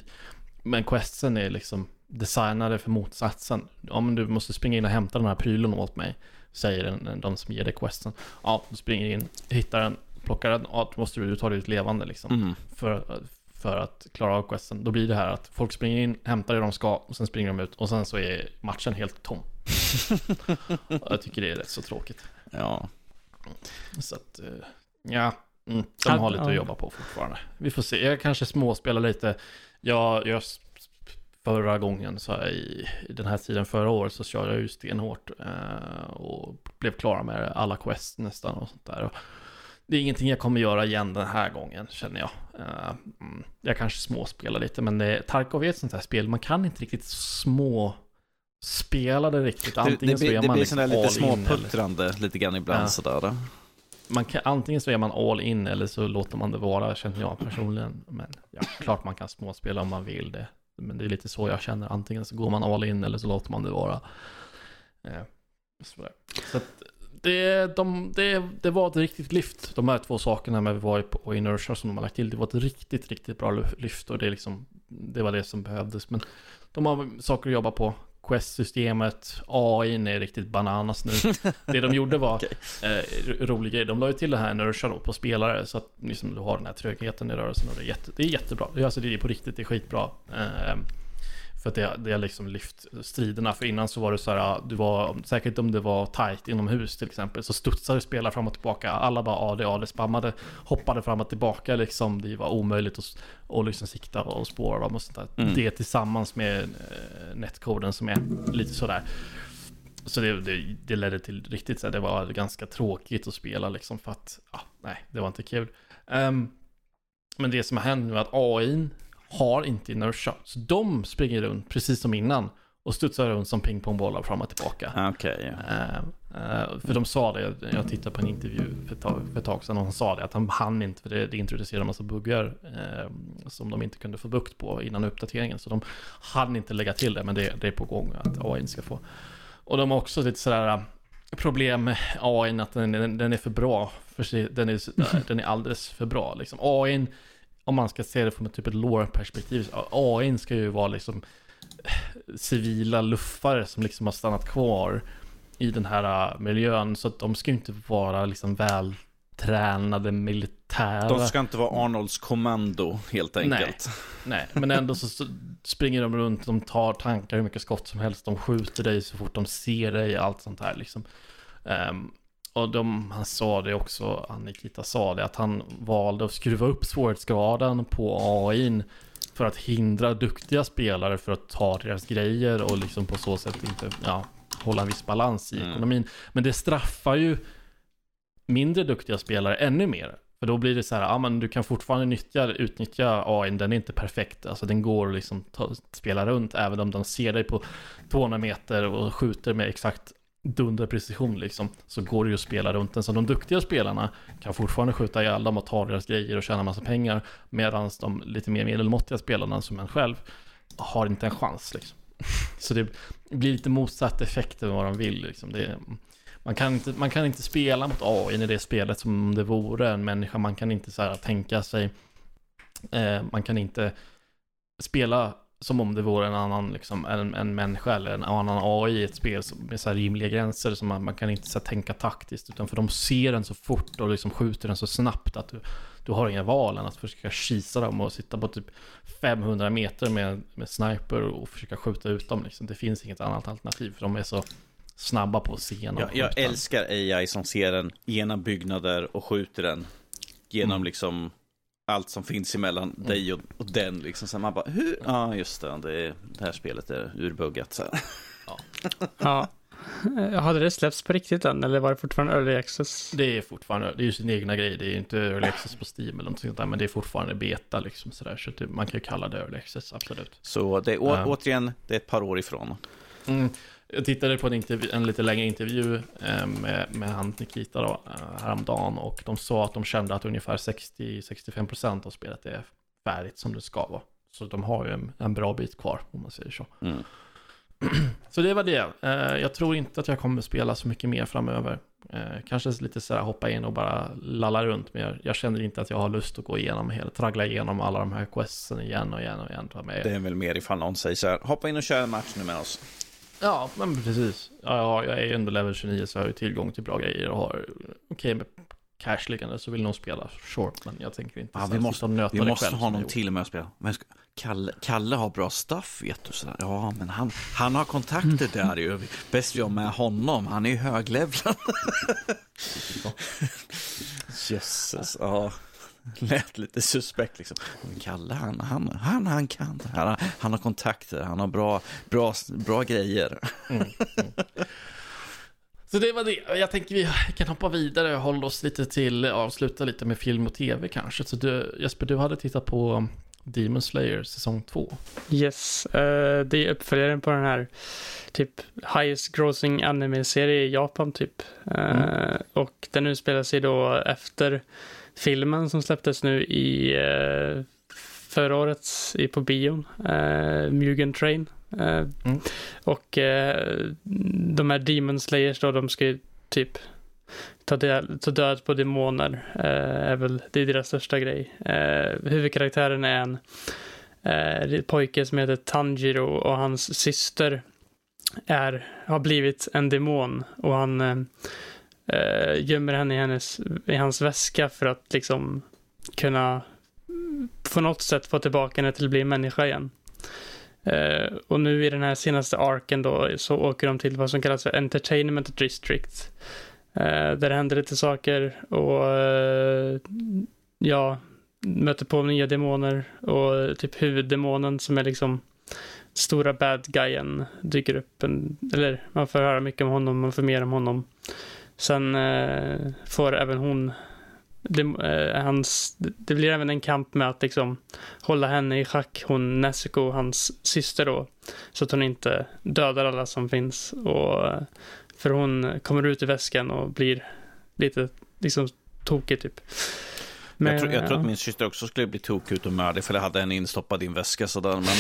Men questen är liksom designade för motsatsen. Ja men du måste springa in och hämta den här prylen åt mig. Säger den, de som ger dig questen. Ja, du springer in, hittar den, plockar den. Ja, då måste du ta dig ut levande liksom Mm. för, för att klara av questen. Då blir det här att folk springer in, hämtar det de ska och sen springer de ut och sen så är matchen helt tom. Jag tycker det är rätt så tråkigt. Ja. Så att, eh, ja, mm, de har lite Ja. att jobba på fortfarande. Vi får se, jag kanske småspelar lite. Jag, jag förra gången, så i, i den här tiden förra året så körde jag ju stenhårt eh, och blev klara med alla quest nästan och sånt där. Och det är ingenting jag kommer göra igen den här gången känner jag. Uh, jag kanske småspelar lite men det, Tarkov är ett sånt här spel, man kan inte riktigt små spela det riktigt. Antingen det, det, så är det man blir liksom lite småputtrande eller... lite grann ibland ja. sådär. Man kan, antingen så är man all in eller så låter man det vara, känner jag personligen. Men ja, klart man kan småspela om man vill det. Men det är lite så jag känner, antingen så går man all in eller så låter man det vara. Eh, så att, det, de, det, det var ett riktigt lyft, de här två sakerna med VoIP och Inertia som de har lagt till. Det var ett riktigt, riktigt bra lyft och det, liksom, det var det som behövdes. Men de har saker att jobba på. Quest-systemet, AI är riktigt bananas nu. Det de gjorde var okay. eh, rolig grej. De la ju till det här Inertia då på spelare så att liksom, du har den här trögheten i rörelsen och det är, jätte, det är jättebra. Alltså det är på riktigt, det är skitbra. Eh, för att det, det har liksom lyft striderna. För innan så var det så här, du var, säkert om det var tight inomhus till exempel, så studsade spelare fram och tillbaka. Alla bara AD, AD spammade, hoppade fram och tillbaka liksom. Det var omöjligt att och liksom sikta och spåra dem och sånt där. Mm. Det tillsammans med eh, netkoden som är lite sådär. Så det, det, det ledde till riktigt så här, det var ganska tråkigt att spela liksom för att, ja, nej, det var inte kul. Um, men det som har hänt nu är att AI har inte inertia. Så de springer runt precis som innan och studsar runt som pingpongbollar fram och tillbaka. Okay, yeah. uh, uh, för de sa det, jag tittade på en intervju för ett tag, för ett tag sedan och han sa det att han hann inte, för det, det introducerade en massa buggar uh, som de inte kunde få bukt på innan uppdateringen. Så de hann inte lägga till det, men det, det är på gång att AI ska få. Och de har också lite sådär eh, problem med AI, att den, den, den är för bra. För sig, den, är, den är alldeles för bra. Liksom. AI om man ska se det från ett typ ett lore-perspektiv, AI ska ju vara liksom eh, civila luffare som liksom har stannat kvar i den här eh, miljön. Så att de ska ju inte vara liksom vältränade militära. De ska inte vara Arnolds kommando helt enkelt. Nej, nej. men ändå så springer de runt, de tar tankar hur mycket skott som helst, de skjuter dig så fort de ser dig, allt sånt här liksom. Um, och de, han sa det också, Nikita sa det, att han valde att skruva upp svårighetsgraden på AI för att hindra duktiga spelare för att ta deras grejer och liksom på så sätt inte ja, hålla en viss balans i mm. ekonomin. Men det straffar ju mindre duktiga spelare ännu mer. För då blir det så här, ja men du kan fortfarande nyttja, utnyttja AI, den är inte perfekt. Alltså den går att liksom ta, spela runt även om de ser dig på 200 meter och skjuter med exakt dunderprecision liksom, så går det ju att spela runt den. Så de duktiga spelarna kan fortfarande skjuta ihjäl dem och ta deras grejer och tjäna massa pengar. Medan de lite mer medelmåttiga spelarna som en själv har inte en chans liksom. Så det blir lite motsatt effekt än vad de vill liksom. Det, man, kan inte, man kan inte spela mot AI i det spelet som om det vore en människa. Man kan inte så här tänka sig, eh, man kan inte spela som om det vore en annan, liksom, en, en människa eller en annan AI i ett spel med så rimliga gränser. som man, man kan inte så tänka taktiskt, utan för de ser den så fort och liksom skjuter den så snabbt att du, du har inga val än att försöka kisa dem och sitta på typ 500 meter med, med sniper och försöka skjuta ut dem. Liksom. Det finns inget annat alternativ, för de är så snabba på att se Jag, jag älskar AI som ser den genom byggnader och skjuter den genom mm. liksom allt som finns emellan mm. dig och, och, den. Liksom. Så man bara, hur? Ja, ah, just det, det, det här spelet är urbuggat. Så Ja. ja. Hade det släppts på riktigt än, eller var det fortfarande early access? Det är fortfarande, det är ju sin egna grej, det är inte early access på Steam eller något sånt där, men det är fortfarande beta liksom sådär, så det, man kan ju kalla det early access, absolut. Så det är å, återigen, det är ett par år ifrån. Mm. Jag tittade på en, intervju, en lite längre intervju eh, med, med han Nikita då, eh, häromdagen och de sa att de kände att ungefär 60-65% av spelet är färdigt som det ska vara. Så de har ju en, en bra bit kvar om man säger så. Mm. Så det var det. Eh, jag tror inte att jag kommer spela så mycket mer framöver. Kanske lite så här hoppa in och bara lalla runt. Men jag, känner inte att jag har lust att gå igenom hela, traggla igenom alla de här questen igen och igen och igen. Det är väl mer ifall någon säger så här, hoppa in och kör en match nu med oss. Ja, men precis. Ja, jag är ju ändå level 29 så jag har ju tillgång till bra grejer och har okej okay, med cash liggande så vill någon spela short, men jag tänker inte ja, vi måste, vi måste ha någon till med att spela. Men Kalle, Kalle har bra stuff, vet du. Sådär. Ja, men han, han har kontakter där ju. Bäst vi har med honom, han är ju höglevlad. Jösses, ja. lät lite suspekt liksom. Kalle, han, han, han, han kan. Han, har- han har kontakter, han har bra, bra, bra grejer. Mm, mm. Så det var det. Jag tänker vi kan hoppa vidare och hålla oss lite till, avsluta lite med film och tv kanske. Så du, Jesper, du hade tittat på Demon Slayer säsong 2. Yes, eh, det är uppföljaren på den här typ highest grossing anime-serie i Japan typ. Eh, Mm. Och den utspelar sig då efter filmen som släpptes nu i uh, förra året i, på bion, uh, Mugen Train. Eh, Mm. Och eh, de här Demon Slayers då, de ska ju typ ta, del, ta död på demoner. eh, är väl, det är deras största grej. Uh, huvudkaraktären är en eh, pojke som heter Tanjiro och hans syster är, har blivit en demon och han eh, gömmer henne i, hennes, i hans väska för att liksom kunna på något sätt få tillbaka henne till att bli människa igen. Eh, och nu i den här senaste arken då så åker de till vad som kallas för Entertainment District. Eh, där det händer lite saker och eh, ja, möter på nya demoner och typ huvuddemonen som är liksom stora bad guyen dyker upp. En, eller man får höra mycket om honom, man får mer om honom. Sen eh, får även hon det, eh, hans, det blir även en kamp med att liksom hålla henne i schack, hon Nezuko, hans syster då. Så att hon inte dödar alla som finns. Och, eh, för hon kommer ut i väskan och blir lite liksom tokig typ. Men, jag, tror, jag tror ja. att min syster också skulle bli tokig ut och mördig för jag hade henne instoppad i en väska sådär. Men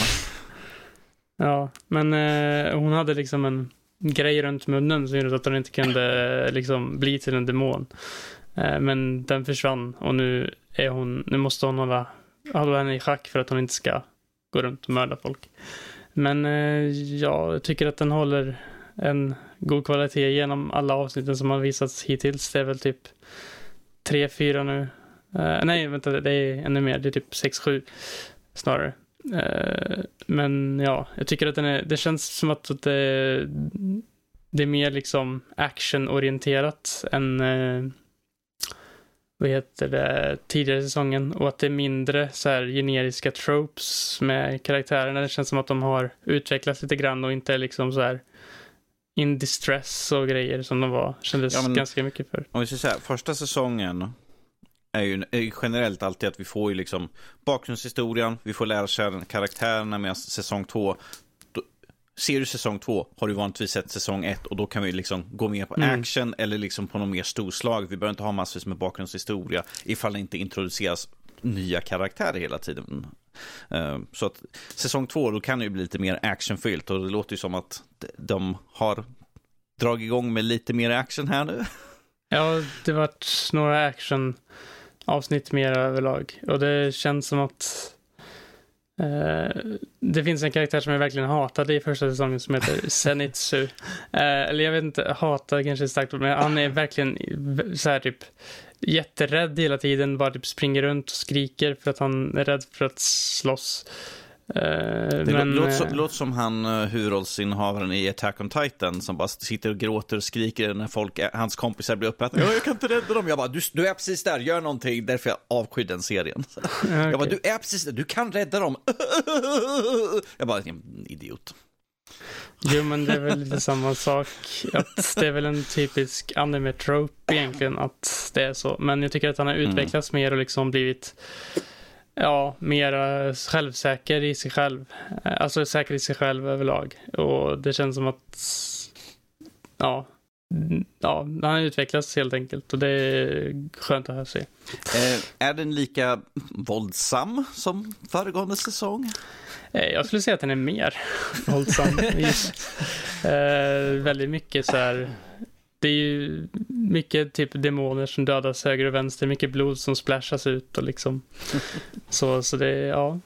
Ja, men eh, hon hade liksom en grej runt munnen som gjorde att hon inte kunde eh, liksom bli till en demon. Eh, men den försvann och nu är hon, nu måste hon hålla, hålla henne i schack för att hon inte ska gå runt och mörda folk. Men eh, ja, jag tycker att den håller en god kvalitet genom alla avsnitten som har visats hittills. Det är väl typ tre, fyra nu. Nej, vänta, det är ännu mer. Det är typ sex, sju snarare. Eh, men ja, jag tycker att den är, det känns som att det, det är mer liksom actionorienterat än eh, vad heter det, tidigare säsongen och att det är mindre så här generiska tropes med karaktärerna. Det känns som att de har utvecklats lite grann och inte är liksom så här in distress och grejer som de var. Kändes Ja, men- ganska mycket för. Om vi säger så här, första säsongen är ju, är ju generellt alltid att vi får ju liksom bakgrundshistorien, vi får lära känna karaktärerna med säsong två. Då, ser du säsong två har du vanligtvis sett säsong ett och då kan vi liksom gå mer på Mm. action eller liksom på något mer storslag. Vi behöver inte ha massvis med bakgrundshistoria ifall det inte introduceras nya karaktärer hela tiden. Eh, Så att säsong två, då kan det ju bli lite mer actionfyllt och det låter ju som att de har dragit igång med lite mer action här nu. Ja, det vart några action avsnitt mer överlag. Och det känns som att eh, det finns en karaktär som jag verkligen hatade i första säsongen som heter Zenitsu. Eh, eller jag vet inte, hata kanske är starkt men han är verkligen så här typ jätterädd hela tiden, bara typ springer runt och skriker för att han är rädd för att slåss. Eh, Det men, låter, som, eh, låter som han uh, huvudrollsinnehavaren i Attack on Titan som bara sitter och gråter och skriker när folk, hans kompisar blir uppätna. Ja, jag kan inte rädda dem. Jag bara, du, du är precis där, gör någonting. Därför jag avskyr den serien. ja, Jag bara, du är precis där, du kan rädda dem. Jag bara, idiot. Jo, men det är väl lite samma sak. Att det är väl en typisk anime-trope egentligen att det är så. Men jag tycker att han har Mm. utvecklats mer och liksom blivit ja, mer eh, självsäker i sig själv. Eh, Alltså säker i sig själv överlag. Och det känns som att ja, ja, han har utvecklats helt enkelt och det är skönt att se. Eh, är den lika våldsam som föregående säsong? Eh, Jag skulle säga att den är mer våldsam. Eh, väldigt mycket så här. Det är ju mycket typ demoner som dödas höger och vänster, mycket blod som splashas ut och liksom. Så, så det, är- ja.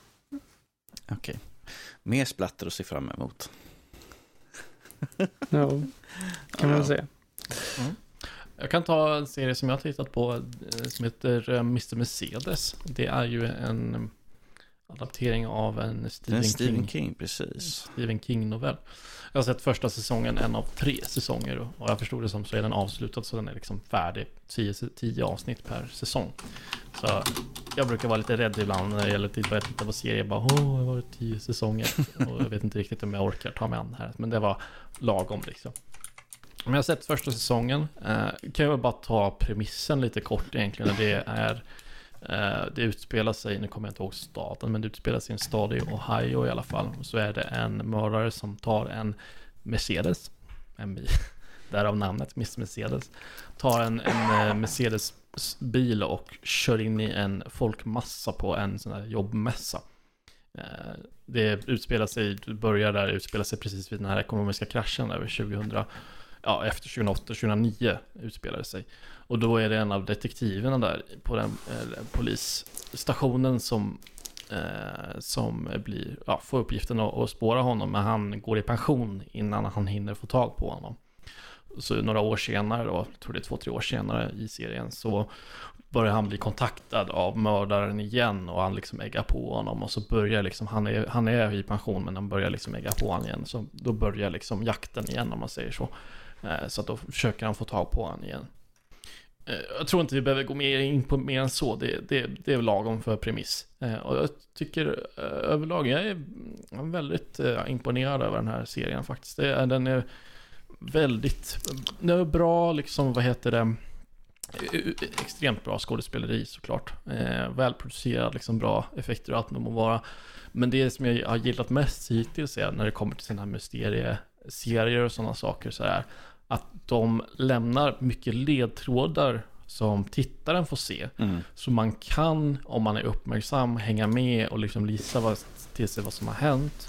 Okej. Mer splatter att se fram emot. ja kan man Ja. säga. Jag kan ta en serie som jag har tittat på eh, som heter eh, Mr. Mercedes. Det är ju en adaptering av en Stephen, Stephen King, King, precis. Stephen King-novell. Jag har sett första säsongen, en av tre säsonger. och- jag förstod det som så är den avslutad så den är liksom färdig. Tio, tio avsnitt per säsong. Så jag brukar vara lite rädd ibland när det gäller typ att börja titta på serier. Bara, åh, det har varit tio säsonger. Och jag vet inte riktigt om jag orkar ta mig an här. Men det var lagom liksom. Om jag har sett första säsongen eh, kan jag bara ta premissen lite kort egentligen. Det är Eh, det utspelar sig, nu kommer jag inte ihåg staden, men det utspelar sig i en stad i Ohio i alla fall. Så är det en mördare som tar en Mercedes, en bil, därav namnet Miss Mercedes, tar en, en eh, Mercedes bil och kör in i en folkmassa på en sån här jobbmässa. Eh, det utspelar sig, börjar där, utspelar sig precis vid den här ekonomiska kraschen över 2000 ja, efter 2008-2009 utspelade sig. Och då är det en av detektiverna där på den eh, polisstationen som, eh, som blir, ja, får uppgiften att, att spåra honom, men han går i pension innan han hinner få tag på honom. Så några år senare då, jag tror det är två, tre år senare i serien, så börjar han bli kontaktad av mördaren igen och han liksom äggar på honom och så börjar liksom, han är, han är i pension men han börjar liksom ägga på honom igen. Så då börjar liksom jakten igen om man säger så. Eh, så att då försöker han få tag på honom igen. Eh, jag tror inte vi behöver gå mer in på mer än så. Det, det, det är lagom för premiss. Eh, och jag tycker överlag, jag är väldigt imponerad över den här serien faktiskt. Den är väldigt den är bra, liksom, vad heter det? Extremt bra skådespeleri såklart. välproducerad, liksom bra effekter och allt det må vara. Men det som jag har gillat mest hittills är när det kommer till sina mysterieserier och sådana saker så här att de lämnar mycket ledtrådar som tittaren får se. Mm. Så man kan, om man är uppmärksam, hänga med och liksom lisa vad, till sig vad som har hänt.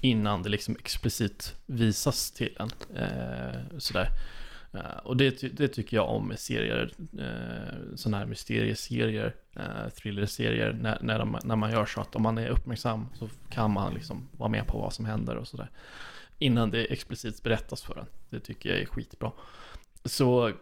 Innan det liksom explicit visas till en. Eh, sådär. Uh, och det, det, tycker jag om med serier, uh, sådana här mysterieserier, uh, thrillerserier, när, när, de, när man gör så att om man är uppmärksam så kan man liksom vara med på vad som händer och sådär innan det explicit berättas för en. Det tycker jag är skitbra. Så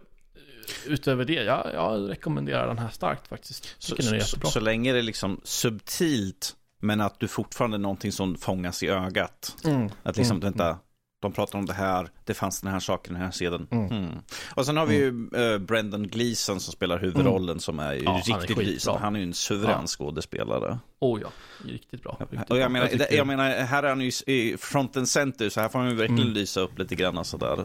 utöver det, ja, jag rekommenderar den här starkt faktiskt. Så, så, så, länge det är liksom subtilt, men att du fortfarande är någonting som fångas i ögat. Mm. Att liksom, mm. vänta, de pratar om det här, det fanns den här saken, den här sedeln. Mm. Mm. Och sen har vi ju uh, Brendan Gleeson som spelar huvudrollen mm. som är ja, riktigt Gleeson. Han är ju en suverän ja. skådespelare. Oh ja, riktigt bra. Riktigt och jag, Menar, jag, jag, menar, här är han ju i front and center, så här får han ju verkligen mm. lysa upp lite grann sådär.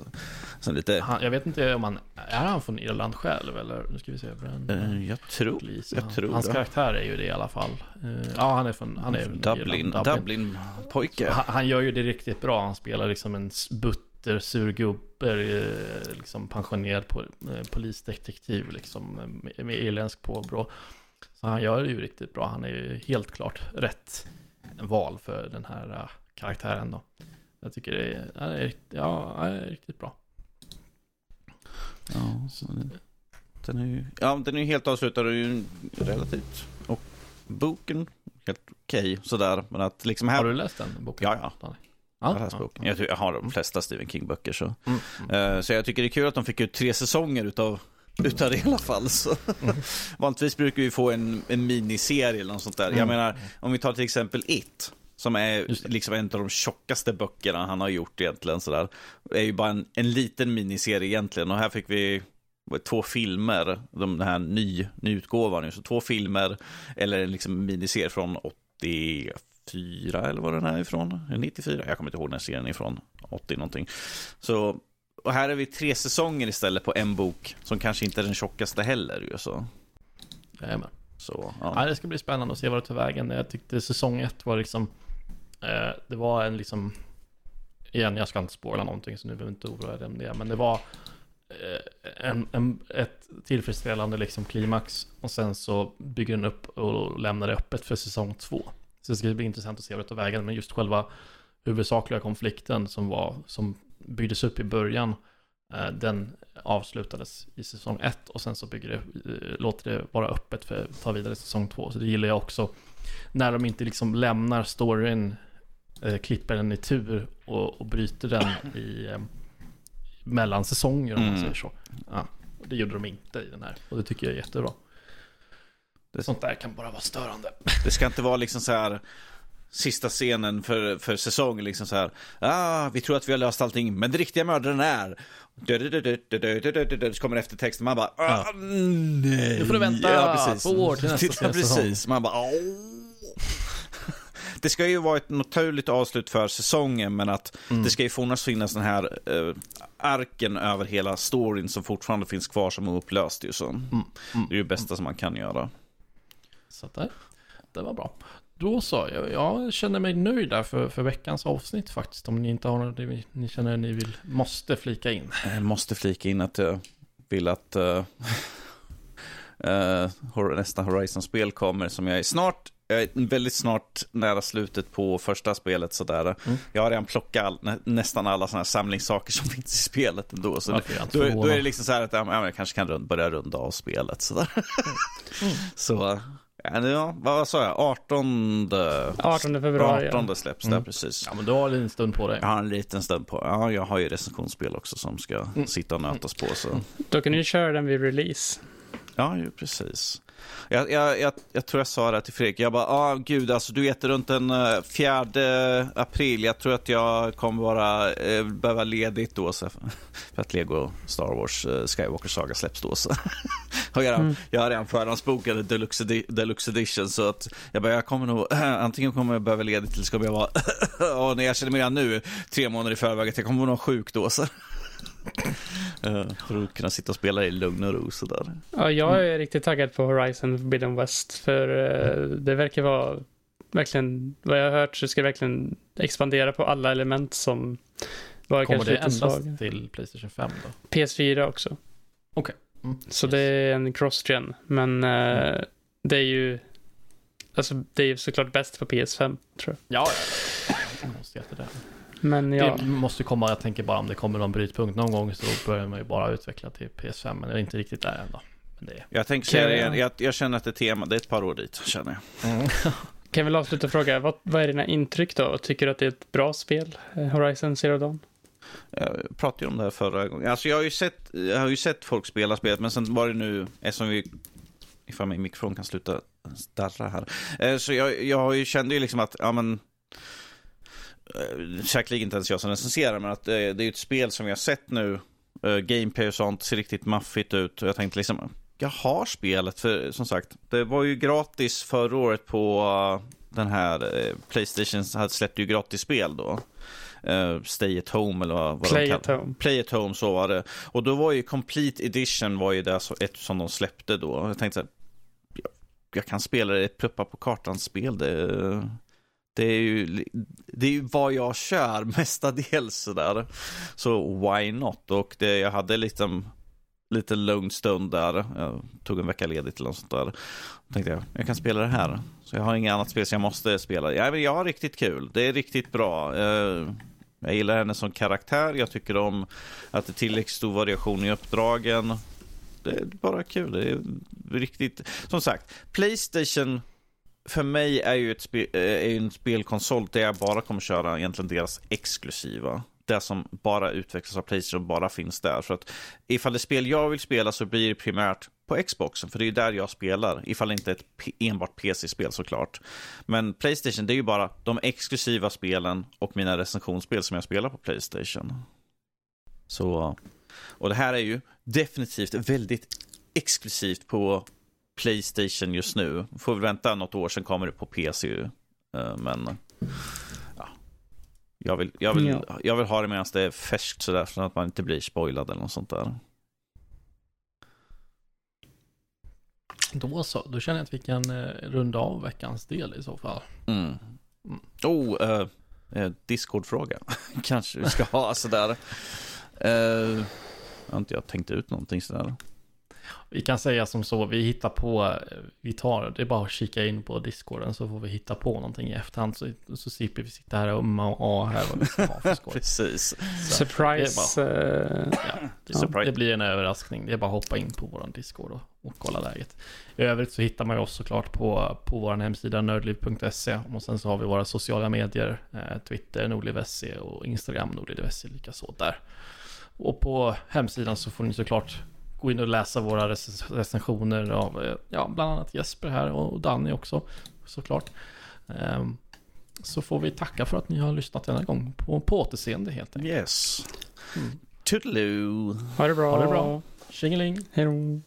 Så lite... Han, jag vet inte om han, är han från Irland själv eller? Nu ska vi se. Brendan uh, jag tror, Gleeson. jag tror Hans det. karaktär är ju det i alla fall. Uh, ja, han är från, han är Dublin, Irland, Dublin. Dublin pojke. Han, han, gör ju det riktigt bra. Han spelar liksom en butt sur gubbe, liksom pensionerad på, eh, polisdetektiv liksom med, med irländsk påbrå. Så han gör det ju riktigt bra. Han är ju helt klart rätt val för den här karaktären då. Jag tycker det är, ja, han är riktigt bra. Ja, så den är ju, ja, den är ju helt avslutad och ju relativt. Och boken, helt okej okay, sådär. Men att liksom här... Har du läst den boken? Ja, ja. Ja, jag, ja, jag, jag har de flesta Stephen King-böcker. Så. Mm, mm. Uh, så jag tycker det är kul att de fick ut tre säsonger utav, utav det i alla fall. Så. Mm. Vanligtvis brukar vi få en, en miniserie eller något sånt där. Jag mm. menar, om vi tar till exempel It. Som är liksom en av de tjockaste böckerna han har gjort egentligen. Sådär. Det är ju bara en, en liten miniserie egentligen. Och här fick vi två filmer, den här ny, nyutgåvan. Så två filmer eller en liksom miniserie från 80 94 eller var den är ifrån. 94, jag kommer inte ihåg när serien är ifrån. 80 någonting. Så, och här är vi tre säsonger istället på en bok som kanske inte är den tjockaste heller. Ju, så. Jajamän. Så, ja. ja. det ska bli spännande att se vad det tar vägen. Jag tyckte säsong ett var liksom, Eh, det var en liksom, igen jag ska inte spåra någonting så nu behöver inte oroa dig om det, men det var eh, en, en, ett tillfredsställande liksom klimax och sen så bygger den upp och lämnar det öppet för säsong två. Så det ska bli intressant att se vad det tar vägen. Men just själva huvudsakliga konflikten som, var, som byggdes upp i början, eh, den avslutades i säsong ett och sen så bygger det, eh, låter det vara öppet för att ta vidare säsong två. Så det gillar jag också. När de inte liksom lämnar storyn, eh, klipper den i tur och, och bryter den i eh, mellan säsonger om man mm. säger så. Ja, det gjorde de inte i den här och det tycker jag är jättebra. Det, Sånt där kan bara vara störande. Det ska inte vara liksom så här sista scenen för, för säsongen. Liksom så här, ah, vi tror att vi har löst allting, men det riktiga mördaren är... Så kommer eftertexten, man bara, ah, nej. Nu får du vänta två år till nästa Ja, säsong. precis. Man bara, åh. Det ska ju vara ett naturligt avslut för säsongen, men att Mm. det ska ju fortfarande finnas den här eh, arken över hela storyn som fortfarande finns kvar som upplöst. Ju, så. Mm. Mm. Det är ju det bästa som man kan göra. Så att det, det var bra. Då så, jag, jag känner mig nöjd där för, för veckans avsnitt faktiskt. Om ni inte har något ni, ni känner att ni vill, måste flika in. Jag måste flika in att jag vill att uh, uh, nästa Horizon-spel kommer som jag är snart, jag är väldigt snart nära slutet på första spelet sådär. Mm. Jag har redan plockat all, nä, nästan alla sådana här samlingssaker som finns i spelet ändå. Så inte då, då är det liksom så här att ja, men jag kanske kan rund, börja runda av spelet sådär. Mm. Så, ja, nu, ja, vad sa jag, 18, 18 februari. 18 Ja. släpps Mm. där precis. Ja, men då har du en stund på dig. Jag har en liten stund på, ja jag har ju recensionsspel också som ska Mm. sitta och nötas på. Så. Då kan du köra den vid release. Ja, ju precis. Jag, jag, jag, jag tror jag sa det till Fredrik. Jag bara, ah, gud, alltså du äter runt den eh, 4 april. Jag tror att jag kommer vara, eh, behöva ledigt då. Så, för att Lego Star Wars eh, Skywalker Saga släpps då. Så. Jag, Mm. jag har redan förhandsbokat Deluxe, Deluxe Edition. Så att jag bara, jag kommer nog, antingen kommer jag behöva ledigt eller så kommer jag vara, och när jag känner mig redan nu, tre månader i förväg, att jag kommer vara sjuk då. Så. Eh, För att kunna sitta och spela i lugn och ro sådär. Ja, jag är riktigt taggad på Horizon Forbidden West. För eh, det verkar vara verkligen, vad jag har hört så ska det verkligen expandera på alla element som var Kommer kanske det endast svag. till Playstation 5 då? PS4 också. Okej. Mm. Så det är en cross-gen. Men eh, det är ju Alltså det är ju såklart bäst på PS5 tror jag. Ja, ja. Jag måste jätte det. Men ja, Det måste komma, jag tänker bara om det kommer någon brytpunkt någon gång så börjar man ju bara utveckla till PS5. Men det är inte riktigt där än då. Men det är... Jag tänker säga det jag- jag, känner att det är tema, det är ett par år dit känner jag. Mm. kan vi avsluta och fråga, vad, vad är dina intryck då? Tycker du att det är ett bra spel? eh, Horizon Zero Dawn? Jag pratade ju om det här förra gången. Alltså jag har ju sett, jag har ju sett folk spela spelet, men sen var det nu, eftersom vi, ifall min mikrofon kan sluta starra här. Eh, Så jag, jag ju- kände ju liksom att, ja men, säkerligen inte ens jag som recenserar, men att eh, det är ett spel som har sett nu, eh, gameplay och sånt, ser riktigt maffigt ut. Och jag tänkte liksom, jag har spelet, för som sagt, det var ju gratis förra året på eh, den här, eh, Playstation hade släppt ju gratis spel då. Eh, Stay at home eller vad, vad Play de at kallar home. Play at home, så var det. Och då var ju Complete Edition var ju det så- ett som de släppte då. Jag tänkte så här, jag, jag kan spela det, ett pluppa på kartan-spel. Det, det, är ju, det är ju vad jag kör mestadels sådär. Så why not? Och det, jag hade lite, lite lugn stund där. Jag tog en vecka ledigt eller något sånt där. Då tänkte jag, jag kan spela det här. Så jag har inget annat spel som jag måste spela. Ja, men jag har riktigt kul. Det är riktigt bra. Eh, jag gillar henne som karaktär. Jag tycker om att det är tillräckligt stor variation i uppdragen. Det är bara kul. Det är riktigt... Som sagt, Playstation för mig är ju ett spe, eh, är en spelkonsol där jag bara kommer köra egentligen deras exklusiva. Det som bara utvecklas av Playstation bara finns där. För att ifall det spel jag vill spela så blir det primärt på Xboxen, för det är ju där jag spelar. Ifall det inte är ett enbart PC-spel såklart. Men Playstation, det är ju bara de exklusiva spelen och mina recensionsspel som jag spelar på Playstation. Så, och det här är ju definitivt väldigt exklusivt på Playstation just nu. Får vi vänta något år, sen kommer det på PC. Eh, Men ja, jag, vill, jag, vill, Ja. jag vill ha det medan det är färskt sådär, så att man inte blir spoilad eller något sånt där. Då så, då känner jag att vi kan eh, runda av veckans del i så fall. Mm. Oh, eh, eh, Discord-fråga. Kanske vi ska ha sådär. Uh, har inte jag tänkt ut någonting sådär. Vi kan säga som så, vi hittar på, vi tar, det är bara att kika in på discorden så får vi hitta på någonting i efterhand så, så slipper vi sitta här och umma och a här vad vi ska ha för skoj. Precis. Så Surprise. eh, Ja, det, Surprise. det blir en överraskning. Det är bara att hoppa in på vår Discord och, och kolla läget. I övrigt så hittar man ju oss såklart på, på vår hemsida nördliv.se och sen så har vi våra sociala medier, eh, Twitter, nordliv.se och Instagram, nordliv.se likaså där. Och på hemsidan så får ni såklart gå in och läsa våra rec- recensioner av, eh, ja, bland annat Jesper här och Danny också, såklart. Ehm, så får vi tacka för att ni har lyssnat denna gång. På, på återseende helt enkelt. Yes. Mm. Toodaloo. Ha det bra. Ha det bra. Tjingeling! Hej då.